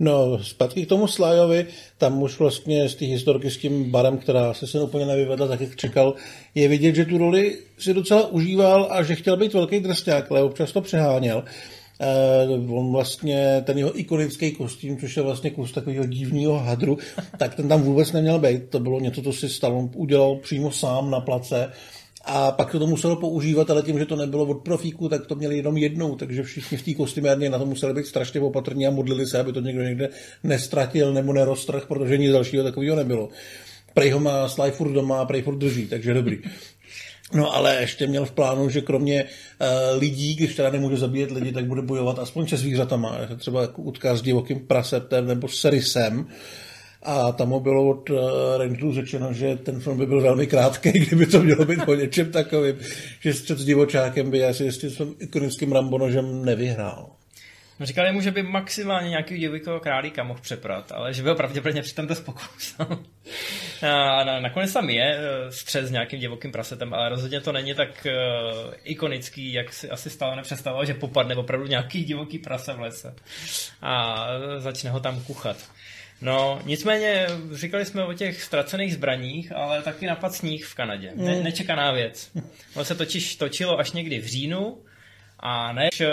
No, zpátky k tomu Slájovi, tam už vlastně z té historky s tím barem, která se se úplně nevyvedla tak, jak čekal, je vidět, že tu roli si docela užíval a že chtěl být velký drsňák, ale občas to přeháněl. Uh, on vlastně, ten jeho ikonický kostým, což je vlastně kus takového divného hadru, tak ten tam vůbec neměl být. To bylo něco, co si Stallone udělal přímo sám na place a pak to, muselo používat, ale tím, že to nebylo od profíku, tak to měli jenom jednou, takže všichni v té kostymérně na to museli být strašně opatrní a modlili se, aby to někdo někde nestratil nebo neroztrh, protože nic dalšího takového nebylo. Prej ho má Sly furt doma a prej furt drží, takže dobrý. No ale ještě měl v plánu, že kromě uh, lidí, když teda nemůže zabíjet lidi, tak bude bojovat aspoň se zvířatama. Třeba jako utká s divokým prasetem nebo s rysem. A tam mu bylo od uh, Rangerů řečeno, že ten film by byl velmi krátký, kdyby to mělo být o něčem takovým, že střed s divočákem by asi s tím ikonickým Rambonožem nevyhrál. No říkali mu, že by maximálně nějaký divokého králíka mohl přeprat, ale že byl pravděpodobně při tomto pokus. a na, nakonec tam je eh, střed s nějakým divokým prasetem, ale rozhodně to není tak uh, ikonický, jak si asi stále nepředstavoval, že popadne opravdu nějaký divoký prase v lese a začne ho tam kuchat. No, nicméně říkali jsme o těch ztracených zbraních, ale taky napad sníh v Kanadě. Ne, mm. nečekaná věc. Ono se totiž točilo až někdy v říjnu a než uh,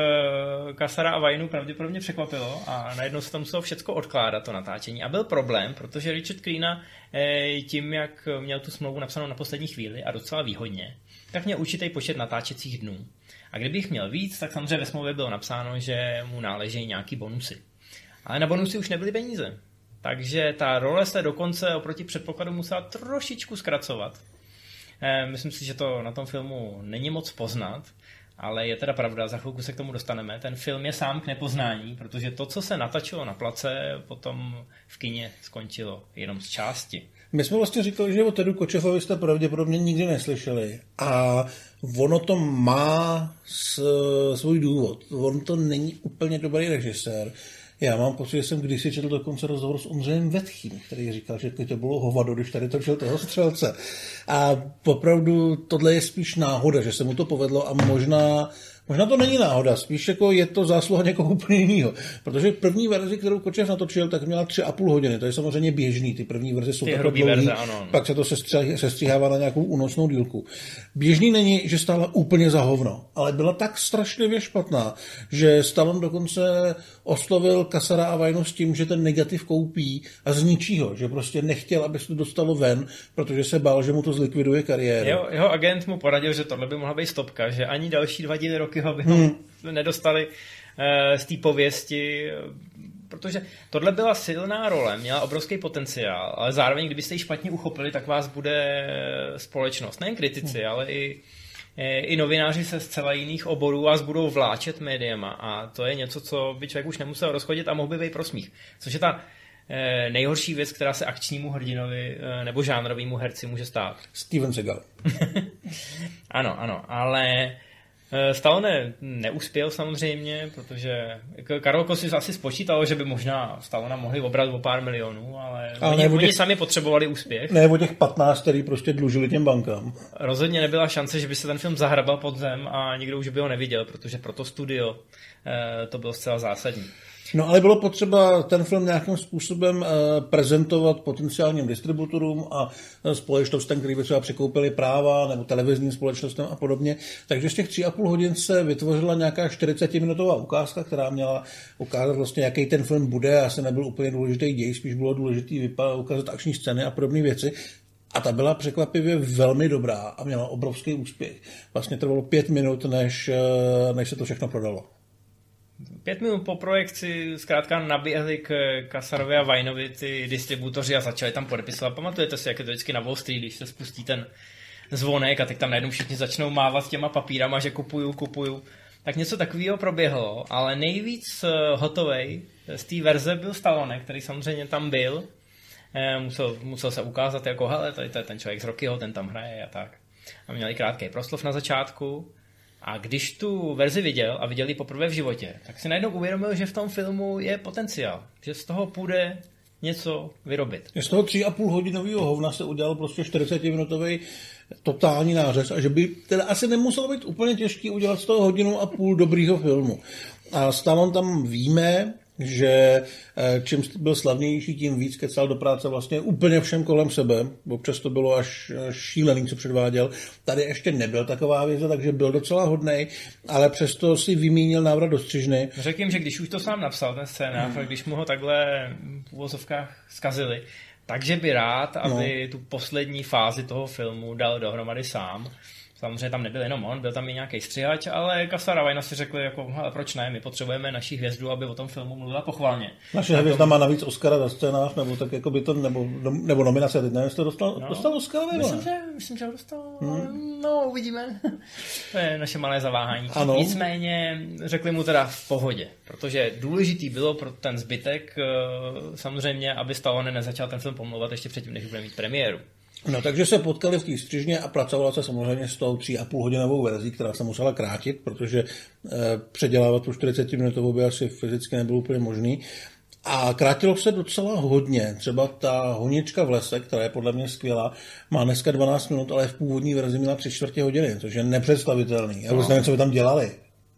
Kasara a Vajnu pravděpodobně překvapilo a najednou se to muselo všechno odkládat, to natáčení. A byl problém, protože Richard Kleena eh, tím, jak měl tu smlouvu napsanou na poslední chvíli a docela výhodně, tak měl určitý počet natáčecích dnů. A kdybych měl víc, tak samozřejmě ve smlouvě bylo napsáno, že mu náleží nějaký bonusy. Ale na bonusy už nebyly peníze. Takže ta role se dokonce oproti předpokladu musela trošičku zkracovat. Eh, myslím si, že to na tom filmu není moc poznat, ale je teda pravda, za chvilku se k tomu dostaneme. Ten film je sám k nepoznání, protože to, co se natačilo na place, potom v kině skončilo jenom z části. My jsme vlastně říkali, že o Tedu Kočefovi jste pravděpodobně nikdy neslyšeli. A ono to má svůj důvod. On to není úplně dobrý režisér. Já mám pocit, že jsem kdysi četl dokonce rozhovor s Ondřejem Vetchým, který říkal, že to bylo hovado, když tady točil toho střelce. A opravdu tohle je spíš náhoda, že se mu to povedlo a možná Možná to není náhoda, spíš jako je to zásluha někoho úplně jiného. Protože první verzi, kterou Kočev natočil, tak měla tři a půl hodiny. To je samozřejmě běžný. Ty první verze jsou takhle dlouhý, verze, ano. pak se to sestříhává na nějakou únosnou dílku. Běžný není, že stála úplně za hovno, ale byla tak strašlivě špatná, že Stallone dokonce oslovil Kasara a Vajnu s tím, že ten negativ koupí a zničí ho, že prostě nechtěl, aby se to dostalo ven, protože se bál, že mu to zlikviduje kariéru. Jeho, jeho agent mu poradil, že tohle by mohla být stopka, že ani další dva díly roky ho hmm. nedostali uh, z té pověsti, protože tohle byla silná role, měla obrovský potenciál, ale zároveň, kdybyste ji špatně uchopili, tak vás bude společnost, nejen kritici, hmm. ale i eh, i novináři se zcela jiných oborů vás budou vláčet médiama a to je něco, co by člověk už nemusel rozchodit a mohl by být prosmích. Což je ta eh, nejhorší věc, která se akčnímu hrdinovi nebo žánrovému herci může stát. Steven Seagal. ano, ano, ale Eh, Stallone neuspěl samozřejmě, protože Karol Kosis asi spočítal, že by možná Stallone mohli obrat o pár milionů, ale, ale oni, oni těch, sami potřebovali úspěch. Ne o těch 15, který prostě dlužili těm bankám. Rozhodně nebyla šance, že by se ten film zahrabal pod zem a nikdo už by ho neviděl, protože pro to studio eh, to bylo zcela zásadní. No ale bylo potřeba ten film nějakým způsobem eh, prezentovat potenciálním distributorům a eh, společnostem, který by třeba překoupili práva, nebo televizním společnostem a podobně. Takže z těch tři a půl hodin se vytvořila nějaká 40-minutová ukázka, která měla ukázat vlastně, jaký ten film bude. Asi nebyl úplně důležitý děj, spíš bylo důležité ukázat akční scény a podobné věci. A ta byla překvapivě velmi dobrá a měla obrovský úspěch. Vlastně trvalo pět minut, než, eh, než se to všechno prodalo pět minut po projekci zkrátka naběhli k Kasarovi a Vajnovi ty distributoři a začali tam podepisovat. Pamatujete si, jak je to vždycky na Wall Street, když se spustí ten zvonek a teď tam najednou všichni začnou mávat těma papírama, že kupuju, kupuju. Tak něco takového proběhlo, ale nejvíc eh, hotovej z té verze byl Stallone, který samozřejmě tam byl. Eh, musel, musel se ukázat jako, hele, tady to je ten člověk z Rockyho, ten tam hraje a tak. A měli krátký proslov na začátku A když tu verzi viděl a viděl ji poprvé v životě, tak si najednou uvědomil, že v tom filmu je potenciál, že z toho půjde něco vyrobit. Z toho tři a půl hodinového hovna se udělal prostě 40-minutový totální nářez a že by teda asi nemuselo být úplně těžký udělat z toho hodinu a půl dobrýho filmu. A Stallone tam víme, že eh, čím byl slavnější, tím víc kecal do práce vlastně úplně všem kolem sebe. Občas to bylo až šílený, co předváděl. Tady ještě nebyl taková věc, takže byl docela hodný, ale přesto si vymínil návrat do střižny. Řekl že když už to sám napsal, ten scénář, hmm. když mu ho takhle v úvozovkách zkazili, takže by rád, aby no. tu poslední fázi toho filmu dal dohromady sám. Samozřejmě tam nebyl jenom on, byl tam i nějaký střihač, ale Kasara Vajna si řekli, jako, hele, proč ne, my potřebujeme naší hvězdu, aby o tom filmu mluvila pochválně. Naše hvězda tom... má navíc Oscara za scénář, nebo tak jako by to, nebo, nebo nominace, teď nevím, jestli to dostal, no, dostal Oscara, nebo myslím, že, myslím, že ho dostal, hmm. no, uvidíme. to je naše malé zaváhání. Ano. Nicméně řekli mu teda v pohodě, protože důležitý bylo pro ten zbytek eh, samozřejmě, aby Stallone nezačal ten film pomlouvat ještě předtím, než bude mít premiéru. No takže se potkali v té střižně a pracovala se samozřejmě s tou tři a půl hodinovou verzí, která se musela krátit, protože e, předělávat tu 40 minutovou by asi fyzicky nebylo úplně možný. A krátilo se docela hodně. Třeba ta honička v lese, která je podle mě skvělá, má dneska 12 minut, ale v původní verzi měla 3 čtvrtě hodiny, což je nepředstavitelný. Já vůbec no. nevím, co by tam dělali.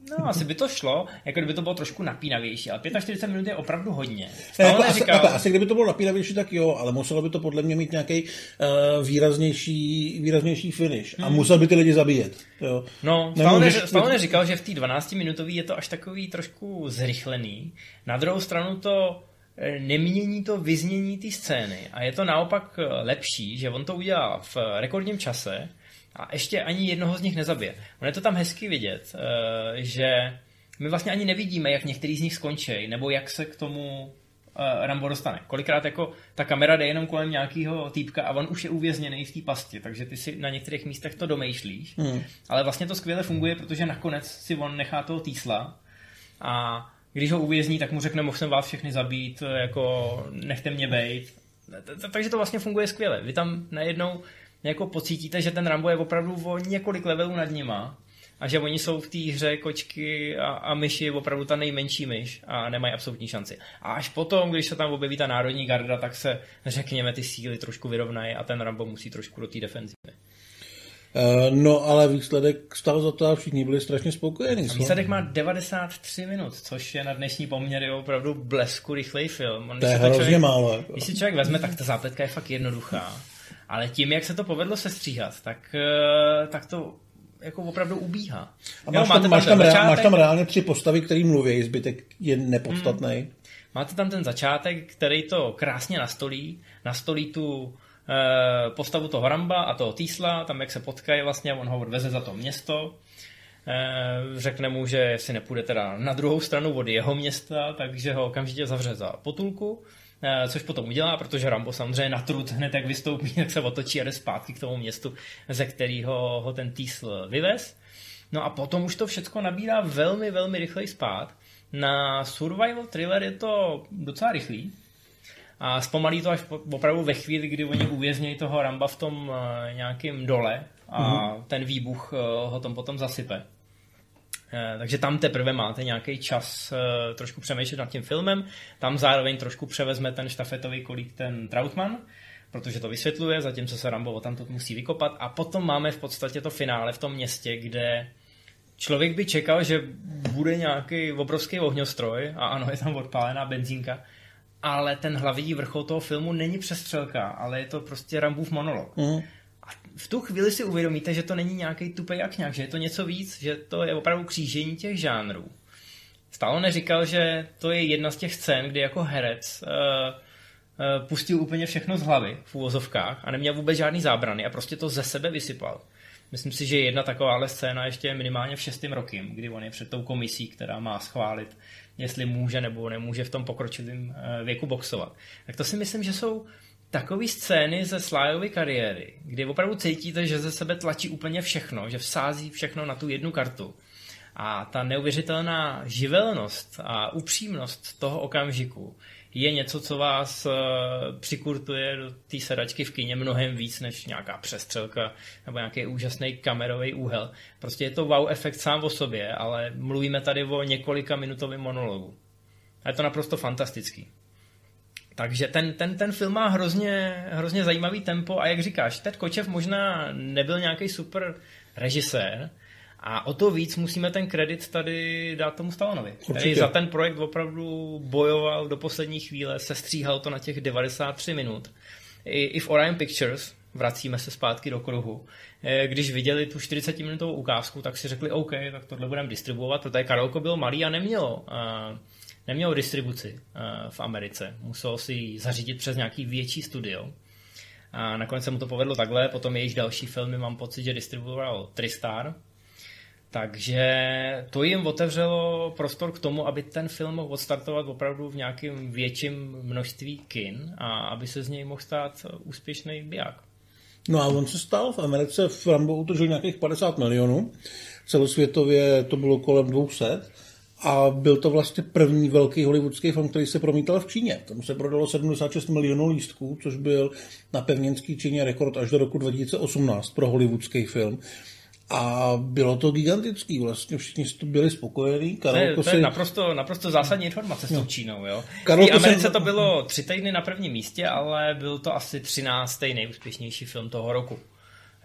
No, asi by to šlo, jako kdyby to bylo trošku napínavější, ale 45 minut je opravdu hodně. Ne, jako asi, říkal... asi, kdyby to bylo napínavější, tak jo, ale muselo by to podle mě mít nějaký uh, výraznější, výraznější finish a hmm. musel by ty lidi zabíjet. Jo. No, Nemůžeš... Stallone říkal, že v té 12-minutový je to až takový trošku zrychlený. Na druhou stranu to eh, nemění to vyznění té scény a je to naopak eh, lepší, že on to udělal v rekordním čase, a ještě ani jednoho z nich nezabije. On je to tam hezky vidět, eh, že my vlastně ani nevidíme, jak některý z nich skončí, nebo jak se k tomu eh, Rambo dostane. Kolikrát jako ta kamera jde jenom kolem nějakého týpka a on už je uvězněný v té pasti, takže ty si na některých místech to domýšlíš. Hmm. Ale vlastně to skvěle funguje, protože nakonec si on nechá toho týsla a když ho uvězní, tak mu řekne, mohl jsem vás všechny zabít, jako nechte mě bejt. Takže to vlastně funguje skvěle. Vy tam najednou jako pocítíte, že ten Rambo je opravdu o několik levelů nad nima a že oni jsou v té hře kočky a, a myši opravdu ta nejmenší myš a nemají absolutní šanci. A až potom, když se tam objeví ta národní garda, tak se, řekněme, ty síly trošku vyrovnají a ten Rambo musí trošku do té defenzivy. Uh, no, ale výsledek stál za to a všichni byli strašně spokojení. Výsledek má 93 minut, což je na dnešní poměry opravdu blesku rychlej film. to je hrozně člověk, málo. Když si člověk vezme, tak ta zápletka je fakt jednoduchá. Ale tím, jak se to povedlo sestříhat, tak, eh, tak to jako opravdu ubíhá. A máš, jo, tam, máš, tam, reál, máš tam reálně tři postavy, které mluví, zbytek je nepodstatný. Hmm. Máte tam ten začátek, který to krásně nastolí. Nastolí tu e, postavu toho Ramba a toho Týsla, tam jak se potkají vlastně, on ho odveze za to město. E, řekne mu, že si nepůjde teda na druhou stranu od jeho města, takže ho okamžitě zavře za potulku. Eh, což potom udělá, protože Rambo samozřejmě na trud hned jak vystoupí, tak se otočí a jde zpátky k tomu městu, ze kterého ho ten Týsl vyvez. No a potom už to všechno nabírá velmi, velmi rychlej spát. Na survival thriller je to docela rychlý, a zpomalí to až opravdu ve chvíli, kdy oni uvěznějí toho Ramba v tom uh, nějakém dole a mm-hmm. ten výbuch uh, ho tom potom zasype. Eh, takže tam teprve máte nějaký čas eh, trošku přemýšlet nad tím filmem. Tam zároveň trošku převezme ten štafetový kolík ten Trautmann, protože to vysvětluje, zatímco se Rambo tam to musí vykopat. A potom máme v podstatě to finále v tom městě, kde člověk by čekal, že bude nějaký obrovský ohňostroj a ano, je tam odpálená benzínka, ale ten hlavní vrchol toho filmu není přestřelka, ale je to prostě Rambův monolog. Mm v tu chvíli si uvědomíte, že to není nějaký tupej jak nějak, že je to něco víc, že to je opravdu křížení těch žánrů. Stále neříkal, že to je jedna z těch scén, kdy jako herec uh, uh, pustil úplně všechno z hlavy v úvozovkách a neměl vůbec žádný zábrany a prostě to ze sebe vysypal. Myslím si, že jedna takováhle scéna ještě minimálně v šestém rokem, kdy on je před tou komisí, která má schválit, jestli může nebo nemůže v tom pokročilém eh, věku boxovat. Tak to si myslím, že jsou takové scény ze Slyovy kariéry, kdy opravdu cítíte, že ze sebe tlačí úplně všechno, že vsází všechno na tu jednu kartu. A ta neuvěřitelná živelnost a upřímnost toho okamžiku je něco, co vás uh, přikurtuje do té sedačky v kině mnohem víc než nějaká přestřelka nebo nějaký úžasný kamerový úhel. Prostě je to wow efekt sám o sobě, ale mluvíme tady o několika minutovém monologu. A je to naprosto fantastický. Takže ten, ten, ten film má hrozně, hrozně zajímavý tempo a jak říkáš, Ted Kočev možná nebyl nějaký super režisér, a o to víc musíme ten kredit tady dát tomu Stalonovi. Který za ten projekt opravdu bojoval do poslední chvíle, sestříhal to na těch 93 minut. I, i v Orion Pictures, vracíme se zpátky do kruhu, eh, když viděli tu 40-minutovou ukázku, tak si řekli, OK, tak tohle budeme distribuovat, protože Karolko byl malý a nemělo, uh, nemělo distribuci uh, v Americe. Muselo si ji zařídit přes nějaký větší studio. A nakonec se mu to povedlo takhle, potom jejich další filmy mám pocit, že distribuoval Tristar, takže to jim otevřelo prostor k tomu, aby ten film mohl odstartovat opravdu v nějakém větším množství kin a aby se z něj mohl stát úspěšný biják. No a on se stal v Americe, v Rambo utržil nějakých 50 milionů, celosvětově to bylo kolem 200 a byl to vlastně první velký hollywoodský film, který se promítal v Číně. Tam se prodalo 76 milionů lístků, což byl na pevninský Číně rekord až do roku 2018 pro hollywoodský film. A bylo to gigantický, vlastně všichni byli spokojení. Karol to je, to je si... naprosto, naprosto zásadní informace s tou Čínou. Jo? Karol v Americe jsem... to bylo tři týdny na prvním místě, ale byl to asi třináctý nejúspěšnější film toho roku.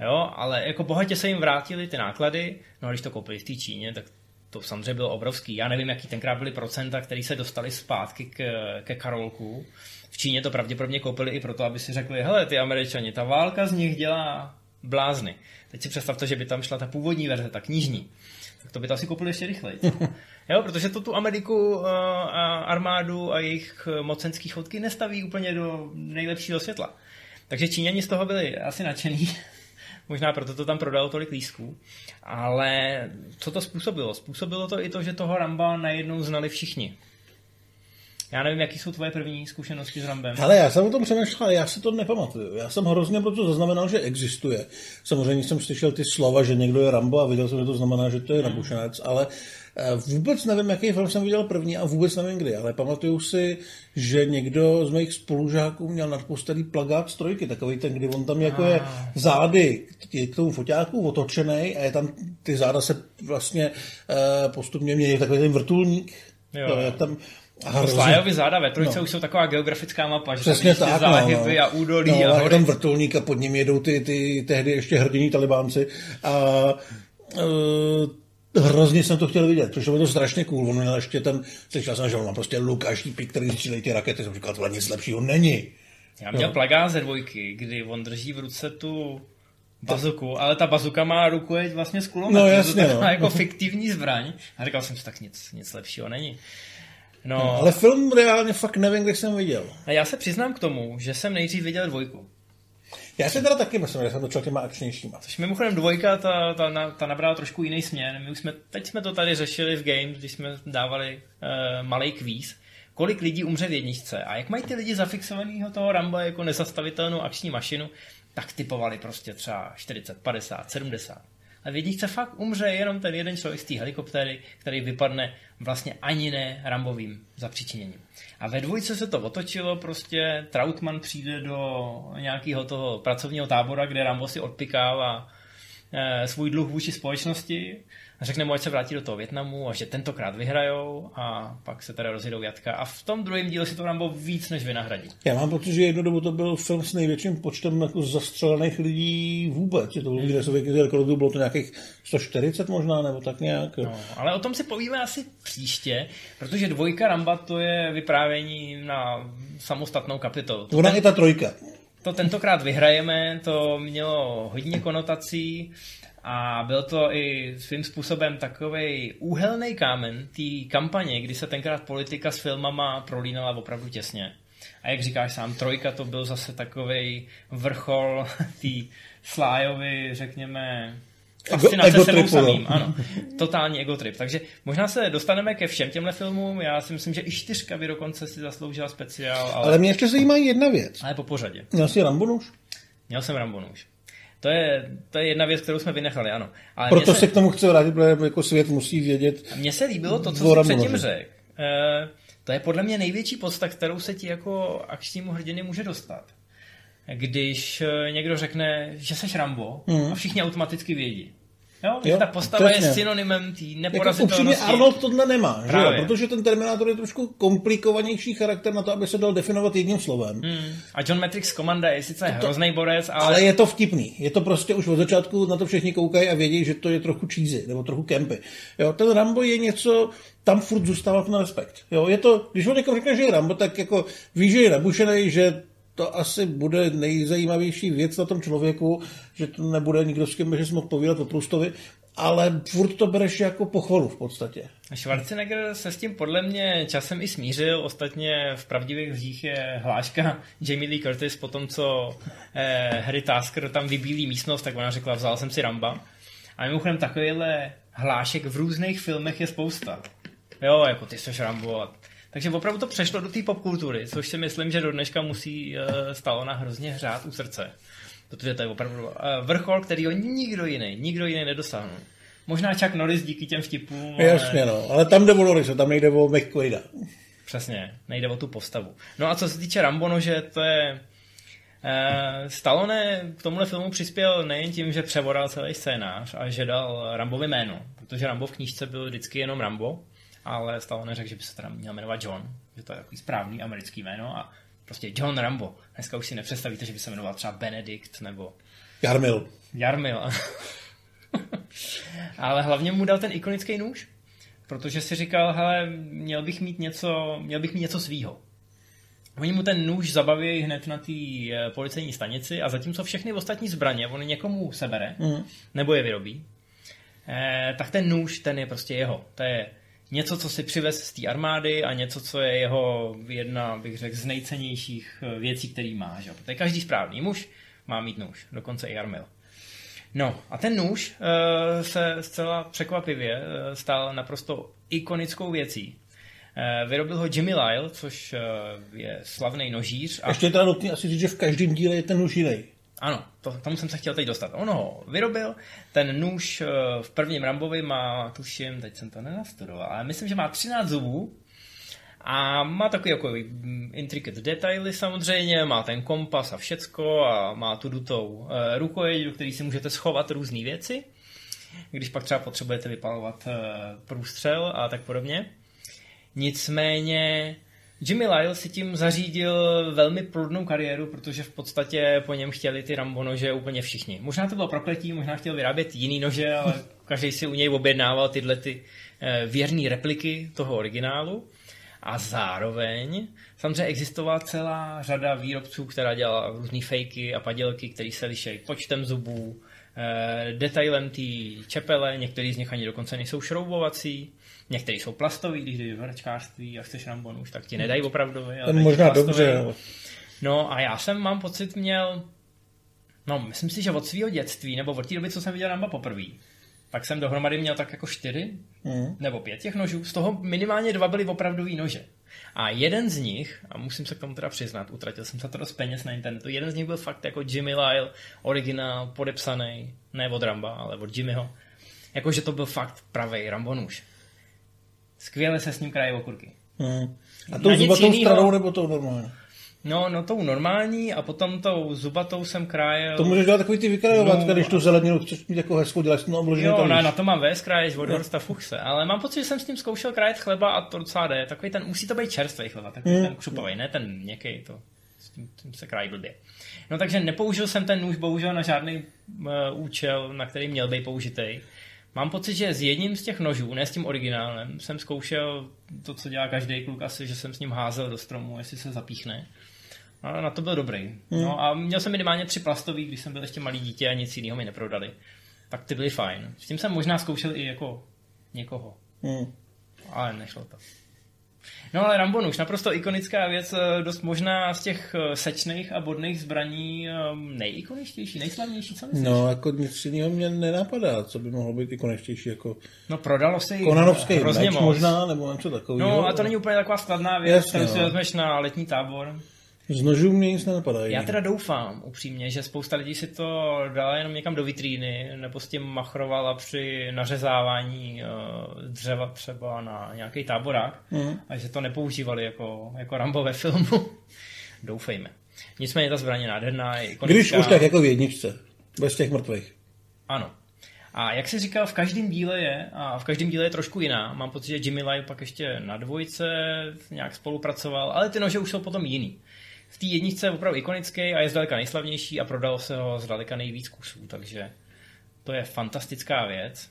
Jo, ale jako bohatě se jim vrátili ty náklady, no a když to koupili v té Číně, tak to samozřejmě bylo obrovský. Já nevím, jaký tenkrát byly procenta, které se dostali zpátky k, ke Karolku. V Číně to pravděpodobně koupili i proto, aby si řekli, hele, ty američani, ta válka z nich dělá blázny. Teď si představte, že by tam šla ta původní verze, ta knižní. Tak to by to asi koupili ještě rychleji. Jo, protože to tu Ameriku a armádu a jejich mocenských chodky nestaví úplně do nejlepšího světla. Takže Číňani z toho byli asi nadšený. Možná proto to tam prodalo tolik lísků. Ale co to způsobilo? Způsobilo to i to, že toho Ramba najednou znali všichni. Já nevím, jaký jsou tvoje první zkušenosti s Rambem. Ale já jsem o tom přemýšlel, já si to nepamatuju. Já jsem hrozně proto zaznamenal, že existuje. Samozřejmě jsem slyšel ty slova, že někdo je Rambo a viděl jsem, že to znamená, že to je Rabušanec, ale eh, vůbec nevím, jaký film jsem viděl první a vůbec nevím kdy, ale pamatuju si, že někdo z mých spolužáků měl nadposterý plagát strojky, takový ten, kdy on tam jako je ah. zády k tomu foťáku otočený a je tam, ty záda se vlastně eh, postupně mění takový ten vrtulník, jo. jak tam Slájovi záda ve trojce no. už jsou taková geografická mapa, že Přesně tam tak, záhyby no, no. a údolí no, a hory. tam vrtulník a pod ním jedou ty, ty tehdy ještě hrdiní talibánci a uh, hrozně jsem to chtěl vidět, protože je to strašně cool. On měl ještě ten, slyšel jsem, že on má prostě luk a štípy, který střílejí ty rakety. Jsem říkal, tohle nic lepšího není. Já měl no. plagát ze dvojky, kdy on drží v ruce tu bazuku, ale ta bazuka má ruku je vlastně s kulometem. No jasně, to no. jako fiktivní zbraň. A říkal jsem si, tak nic, nic lepšího není. No, no, ale film reálně fakt nevím, kde jsem viděl. A já se přiznám k tomu, že jsem nejdřív viděl dvojku. Já si teda taky myslím, že jsem to těma akčnějšíma. Což mimochodem dvojka, ta, ta, ta nabrala trošku jiný směr. My už jsme, teď jsme to tady řešili v Games, když jsme dávali uh, malý kvíz, kolik lidí umře v jedničce. A jak mají ty lidi zafixovaného toho Ramba jako nezastavitelnou akční mašinu, tak typovali prostě třeba 40, 50, 70. A v jedničce fakt umře jenom ten jeden člověk z té helikoptéry, který vypadne vlastně ani ne Rambovým zapříčiněním. A ve dvojce se to otočilo, prostě Trautmann přijde do nějakého toho pracovního tábora, kde Rambo si odpikává e, svůj dluh vůči společnosti řekne mu, ať se vrátí do toho Větnamu a že tentokrát vyhrajou a pak se teda rozjedou jatka. A v tom druhém díle si to Rambo víc než vynahradí. Já mám pocit, že jednu dobu to byl film s největším počtem jako zastřelených lidí vůbec. Je to byl hmm. rekordu, bylo to nějakých 140 možná, nebo tak nějak. No, ale o tom si povíme asi příště, protože dvojka Ramba to je vyprávění na samostatnou kapitolu. Ona je ta trojka. To tentokrát vyhrajeme, to mělo hodně konotací a byl to i svým způsobem takový úhelný kámen té kampaně, kdy se tenkrát politika s filmama prolínala opravdu těsně. A jak říkáš sám, trojka to byl zase takový vrchol té Slájovi, řekněme, fascinace ego, sebou samým. Ano, totální egotrip. Takže možná se dostaneme ke všem těmhle filmům. Já si myslím, že i čtyřka by dokonce si zasloužila speciál. Ale, ale mě ještě zajímá jedna věc. Ale po pořadě. Měl jsi Rambo Měl jsem Rambo to je, to je jedna věc, kterou jsme vynechali, ano. Ale Proto se, se k tomu chci vrátit, protože jako svět musí vědět. Mně se líbilo to, co jsi předtím řekl. E, To je podle mě největší podsta, kterou se ti jako akčnímu hrdiny může dostat. Když eh, někdo řekne, že seš Rambo mm. a všichni automaticky vědí. Jo, jo ta postava je synonymem té neporazitelnosti. Jako Arnold tohle nemá, že jo? protože ten Terminátor je trošku komplikovanější charakter na to, aby se dal definovat jedním slovem. Hmm. A John Matrix Komanda je sice to, hrozný borec, ale... Ale je to vtipný. Je to prostě už od začátku na to všichni koukají a vědí, že to je trochu cheesy, nebo trochu kempy. Jo, ten Rambo je něco, tam furt zůstává ten respekt. Jo, je to, když on někomu řekne, že je Rambo, tak jako ví, že je nabušený, že to asi bude nejzajímavější věc na tom člověku, že to nebude nikdo s kým, že jsme mohl povídat o Prustovi, ale furt to bereš jako pochvalu v podstatě. Schwarzenegger se s tím podle mě časem i smířil, ostatně v pravdivých lžích je hláška Jamie Lee Curtis po tom, co eh, Harry Tasker tam vybílí místnost, tak ona řekla, vzal jsem si Ramba. A mimochodem takovýhle hlášek v různých filmech je spousta. Jo, jako ty seš Rambo a takže opravdu to přešlo do té popkultury, což si myslím, že do dneška musí uh, Stallona hrozně hřát u srdce. Protože to je opravdu uh, vrchol, který ho nikdo jiný, nikdo jiný nedosáhne. Možná čak Norris díky těm vtipům. Ale... Jasně, no. Ale tam jde o Norris, tam nejde o McQuaida. Přesně, nejde o tu postavu. No a co se týče Rambo, že to je... Uh, Stallone k tomuhle filmu přispěl nejen tím, že převodal celý scénář a že dal Rambovi jméno, protože Rambo v knížce byl vždycky jenom Rambo, ale stále neřekl, že by se teda měl jmenovat John, že to je takový správný americký jméno a prostě John Rambo. Dneska už si nepředstavíte, že by se jmenoval třeba Benedikt nebo... Jarmil. Jarmil. ale hlavně mu dal ten ikonický nůž, protože si říkal, hele, měl bych mít něco, měl bych mít něco svýho. Oni mu ten nůž zabaví hned na té eh, policejní stanici a zatímco všechny ostatní zbraně on někomu sebere, mm. nebo je vyrobí, eh, tak ten nůž, ten je prostě jeho. To je něco, co si přivez z té armády a něco, co je jeho jedna, bych řekl, z nejcennějších eh, věcí, který má. Že? Protože každý správný muž má mít nůž, dokonce i Armil. No a ten nůž uh, se zcela překvapivě uh, stal naprosto ikonickou věcí. Vyrobil ho Jimmy Lyle, což je slavný nožíř. A... Ještě teda nutný asi říct, že v každém díle je ten nůž. Ano, to, tomu jsem se chtěl teď dostat. On ho vyrobil, ten nůž eh, v prvním Rambovi má, tuším, teď jsem to nenastudoval, ale myslím, že má 13 zubů a má takový jako intricate detaily samozřejmě, má ten kompas a všecko a má tu dutou uh, rukojeť, do který si můžete schovat různé věci, když pak třeba potřebujete vypalovat uh, průstřel a tak podobně. Nicméně Jimmy Lyle si tím zařídil velmi plodnou kariéru, protože v podstatě po něm chtěli ty Rambo nože úplně všichni. Možná to bylo prokletí, možná chtěl vyrábět jiný nože, ale každý si u něj objednával tyhle ty eh, věrné repliky toho originálu. A zároveň samozřejmě existovala celá řada výrobců, která dělala různé fejky a padělky, které se liší počtem zubů, eh, detailem té čepele, některý z nich ani dokonce nejsou šroubovací. Některý jsou plastový, když jdeš do hračkářství a chceš rambon už, tak ti nedají opravdu. Ale možná plastový. dobře. No a já jsem, mám pocit, měl, no myslím si, že od svého dětství, nebo od té doby, co jsem viděl Ramba poprvé, tak jsem dohromady měl tak jako čtyři mm. nebo pět těch nožů. Z toho minimálně dva byly opravdový nože. A jeden z nich, a musím se k tomu teda přiznat, utratil jsem se to dost peněz na internetu, jeden z nich byl fakt jako Jimmy Lyle, originál, podepsaný, ne od Ramba, ale od Jimmyho. Jakože to byl fakt pravý Rambo nůž. Skvěle se s ním krají okurky. Hmm. A tou zubatou stranou nebo tou normální? No, no tou normální a potom tou zubatou jsem krájel. To můžeš dělat takový ty vykrajovačka, no, když tu zeleninu chceš mít jako hezkou, děláš to obložený Jo, na, na, to mám vést kráješ od Horsta Fuchse, ale mám pocit, že jsem s tím zkoušel krájet chleba a to docela jde. Takový ten, musí to být čerstvý chleba, takový hmm. ten křupový, ne ten měkký, to s tím, tím se krájí blbě. No takže nepoužil jsem ten nůž bohužel na žádný uh, účel, na který měl být použitý. Mám pocit, že s jedním z těch nožů, ne s tím originálem, jsem zkoušel to, co dělá každý kluk asi, že jsem s ním házel do stromu, jestli se zapíchne. A na to byl dobrý. Hmm. No a měl jsem minimálně tři plastový, když jsem byl ještě malý dítě a nic jiného mi neprodali. Tak ty byly fajn. S tím jsem možná zkoušel i jako někoho. Hmm. Ale nešlo to. No ale Rambon už naprosto ikonická věc, eh, dost možná z těch eh, sečných a bodných zbraní ehm, nejikoničtější, nejslavnější, co myslíš? No, jako nic jiného mě nenapadá, co by mohlo být ikoničtější, jako... No prodalo se Konanovský hrozně meč moc. možná, nebo něco takového. No a to není úplně taková skladná věc, kterou no. si vezmeš na letní tábor. Z nožů mě nic nenapadají. Já teda doufám upřímně, že spousta lidí si to dala jenom někam do vitríny, nebo s tím machrovala při nařezávání uh, dřeva třeba na nějaký táborák, mm. a že to nepoužívali jako, jako Rambo ve filmu. Doufejme. Nicméně ta zbraně je nádherná. Ikonická. Když už tak jako v jedničce, bez těch mrtvých. Ano. A jak se říkal, v každém díle je, a v každém díle je trošku jiná. Mám pocit, že Jimmy Lai pak ještě na dvojce nějak spolupracoval, ale ty nože už jsou potom jiný. V té jedničce je opravdu ikonický a je zdaleka nejslavnější a prodalo se ho zdaleka nejvíc kusů, takže to je fantastická věc.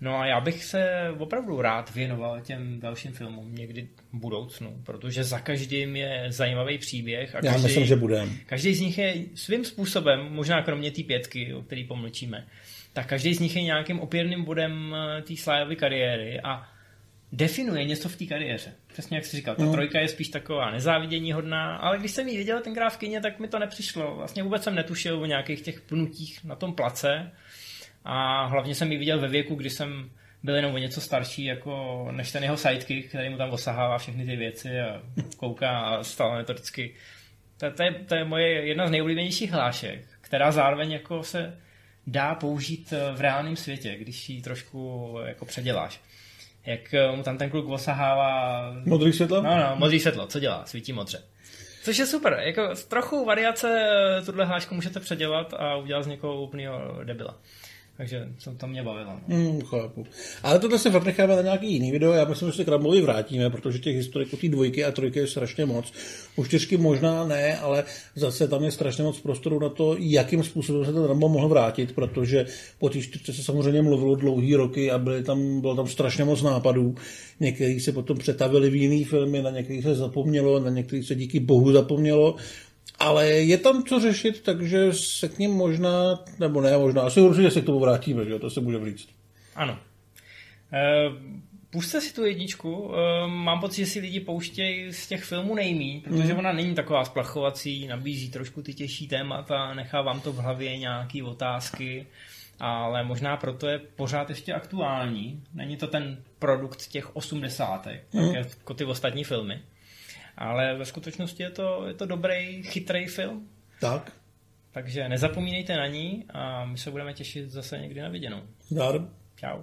No a já bych se opravdu rád věnoval těm dalším filmům někdy v budoucnu, protože za každým je zajímavý příběh. A já každý, myslím, že budeme. Každý z nich je svým způsobem, možná kromě té pětky, o který pomlčíme, tak každý z nich je nějakým opěrným bodem eh, té Slyovy kariéry a definuje něco v té kariéře. Přesně jak jsi říkal, ta no. trojka je spíš taková nezávidění hodná, ale když jsem ji viděl ten v kyně, tak mi to nepřišlo. Vlastně vůbec jsem netušil o nějakých těch pnutích na tom place a hlavně jsem ji viděl ve věku, kdy jsem byl jenom o něco starší jako než ten jeho sidekick, který mu tam osahává všechny ty věci a kouká a stále metodicky. To, to, je, to je moje jedna z nejoblíbenějších hlášek, která zároveň jako se dá použít v reálném světě, když ji trošku jako předěláš. Jak eh, mu tam ten kluk osahává... Modrý světlo? No, no, modrý světlo, co dělá? Svítí modře. Což je super, jako trochu variace eh, tuhle hlášku můžete předělat a udělat z někoho úplného debila. Takže to, to mě bavilo. No. Mm, chápu. Ale tohle se fakt necháme na nějaký jiný video. Já myslím, že se k Rambovi vrátíme, protože těch historiků té dvojky a trojky je strašně moc. U čtyřky možná ne, ale zase tam je strašně moc prostoru na to, jakým způsobem se ten Rambo mohl vrátit, protože po té čtyřce se samozřejmě mluvilo dlouhý roky a byly tam, bylo tam strašně moc nápadů. Některý se potom přetavili v jiný filmy, na některých se zapomnělo, na některých se díky bohu zapomnělo. Ale je tam co řešit, takže se k ním možná, nebo ne možná, asi určitě se k tomu vrátíme, že jo, to se může říct. Ano. E, puste si tu jedničku, e, mám pocit, že si lidi pouštějí z těch filmů nejmí, protože mm. ona není taková splachovací, nabízí trošku ty těžší témata, nechá vám to v hlavě nějaké otázky, ale možná proto je pořád ještě aktuální. Není to ten produkt těch osmdesátek, mm. jako ty ostatní filmy. Ale ve skutečnosti je to, je to dobrý, chytrý film. Tak. Takže nezapomínejte na ní a my se budeme těšit zase někdy na viděnou. Zdar. Čau.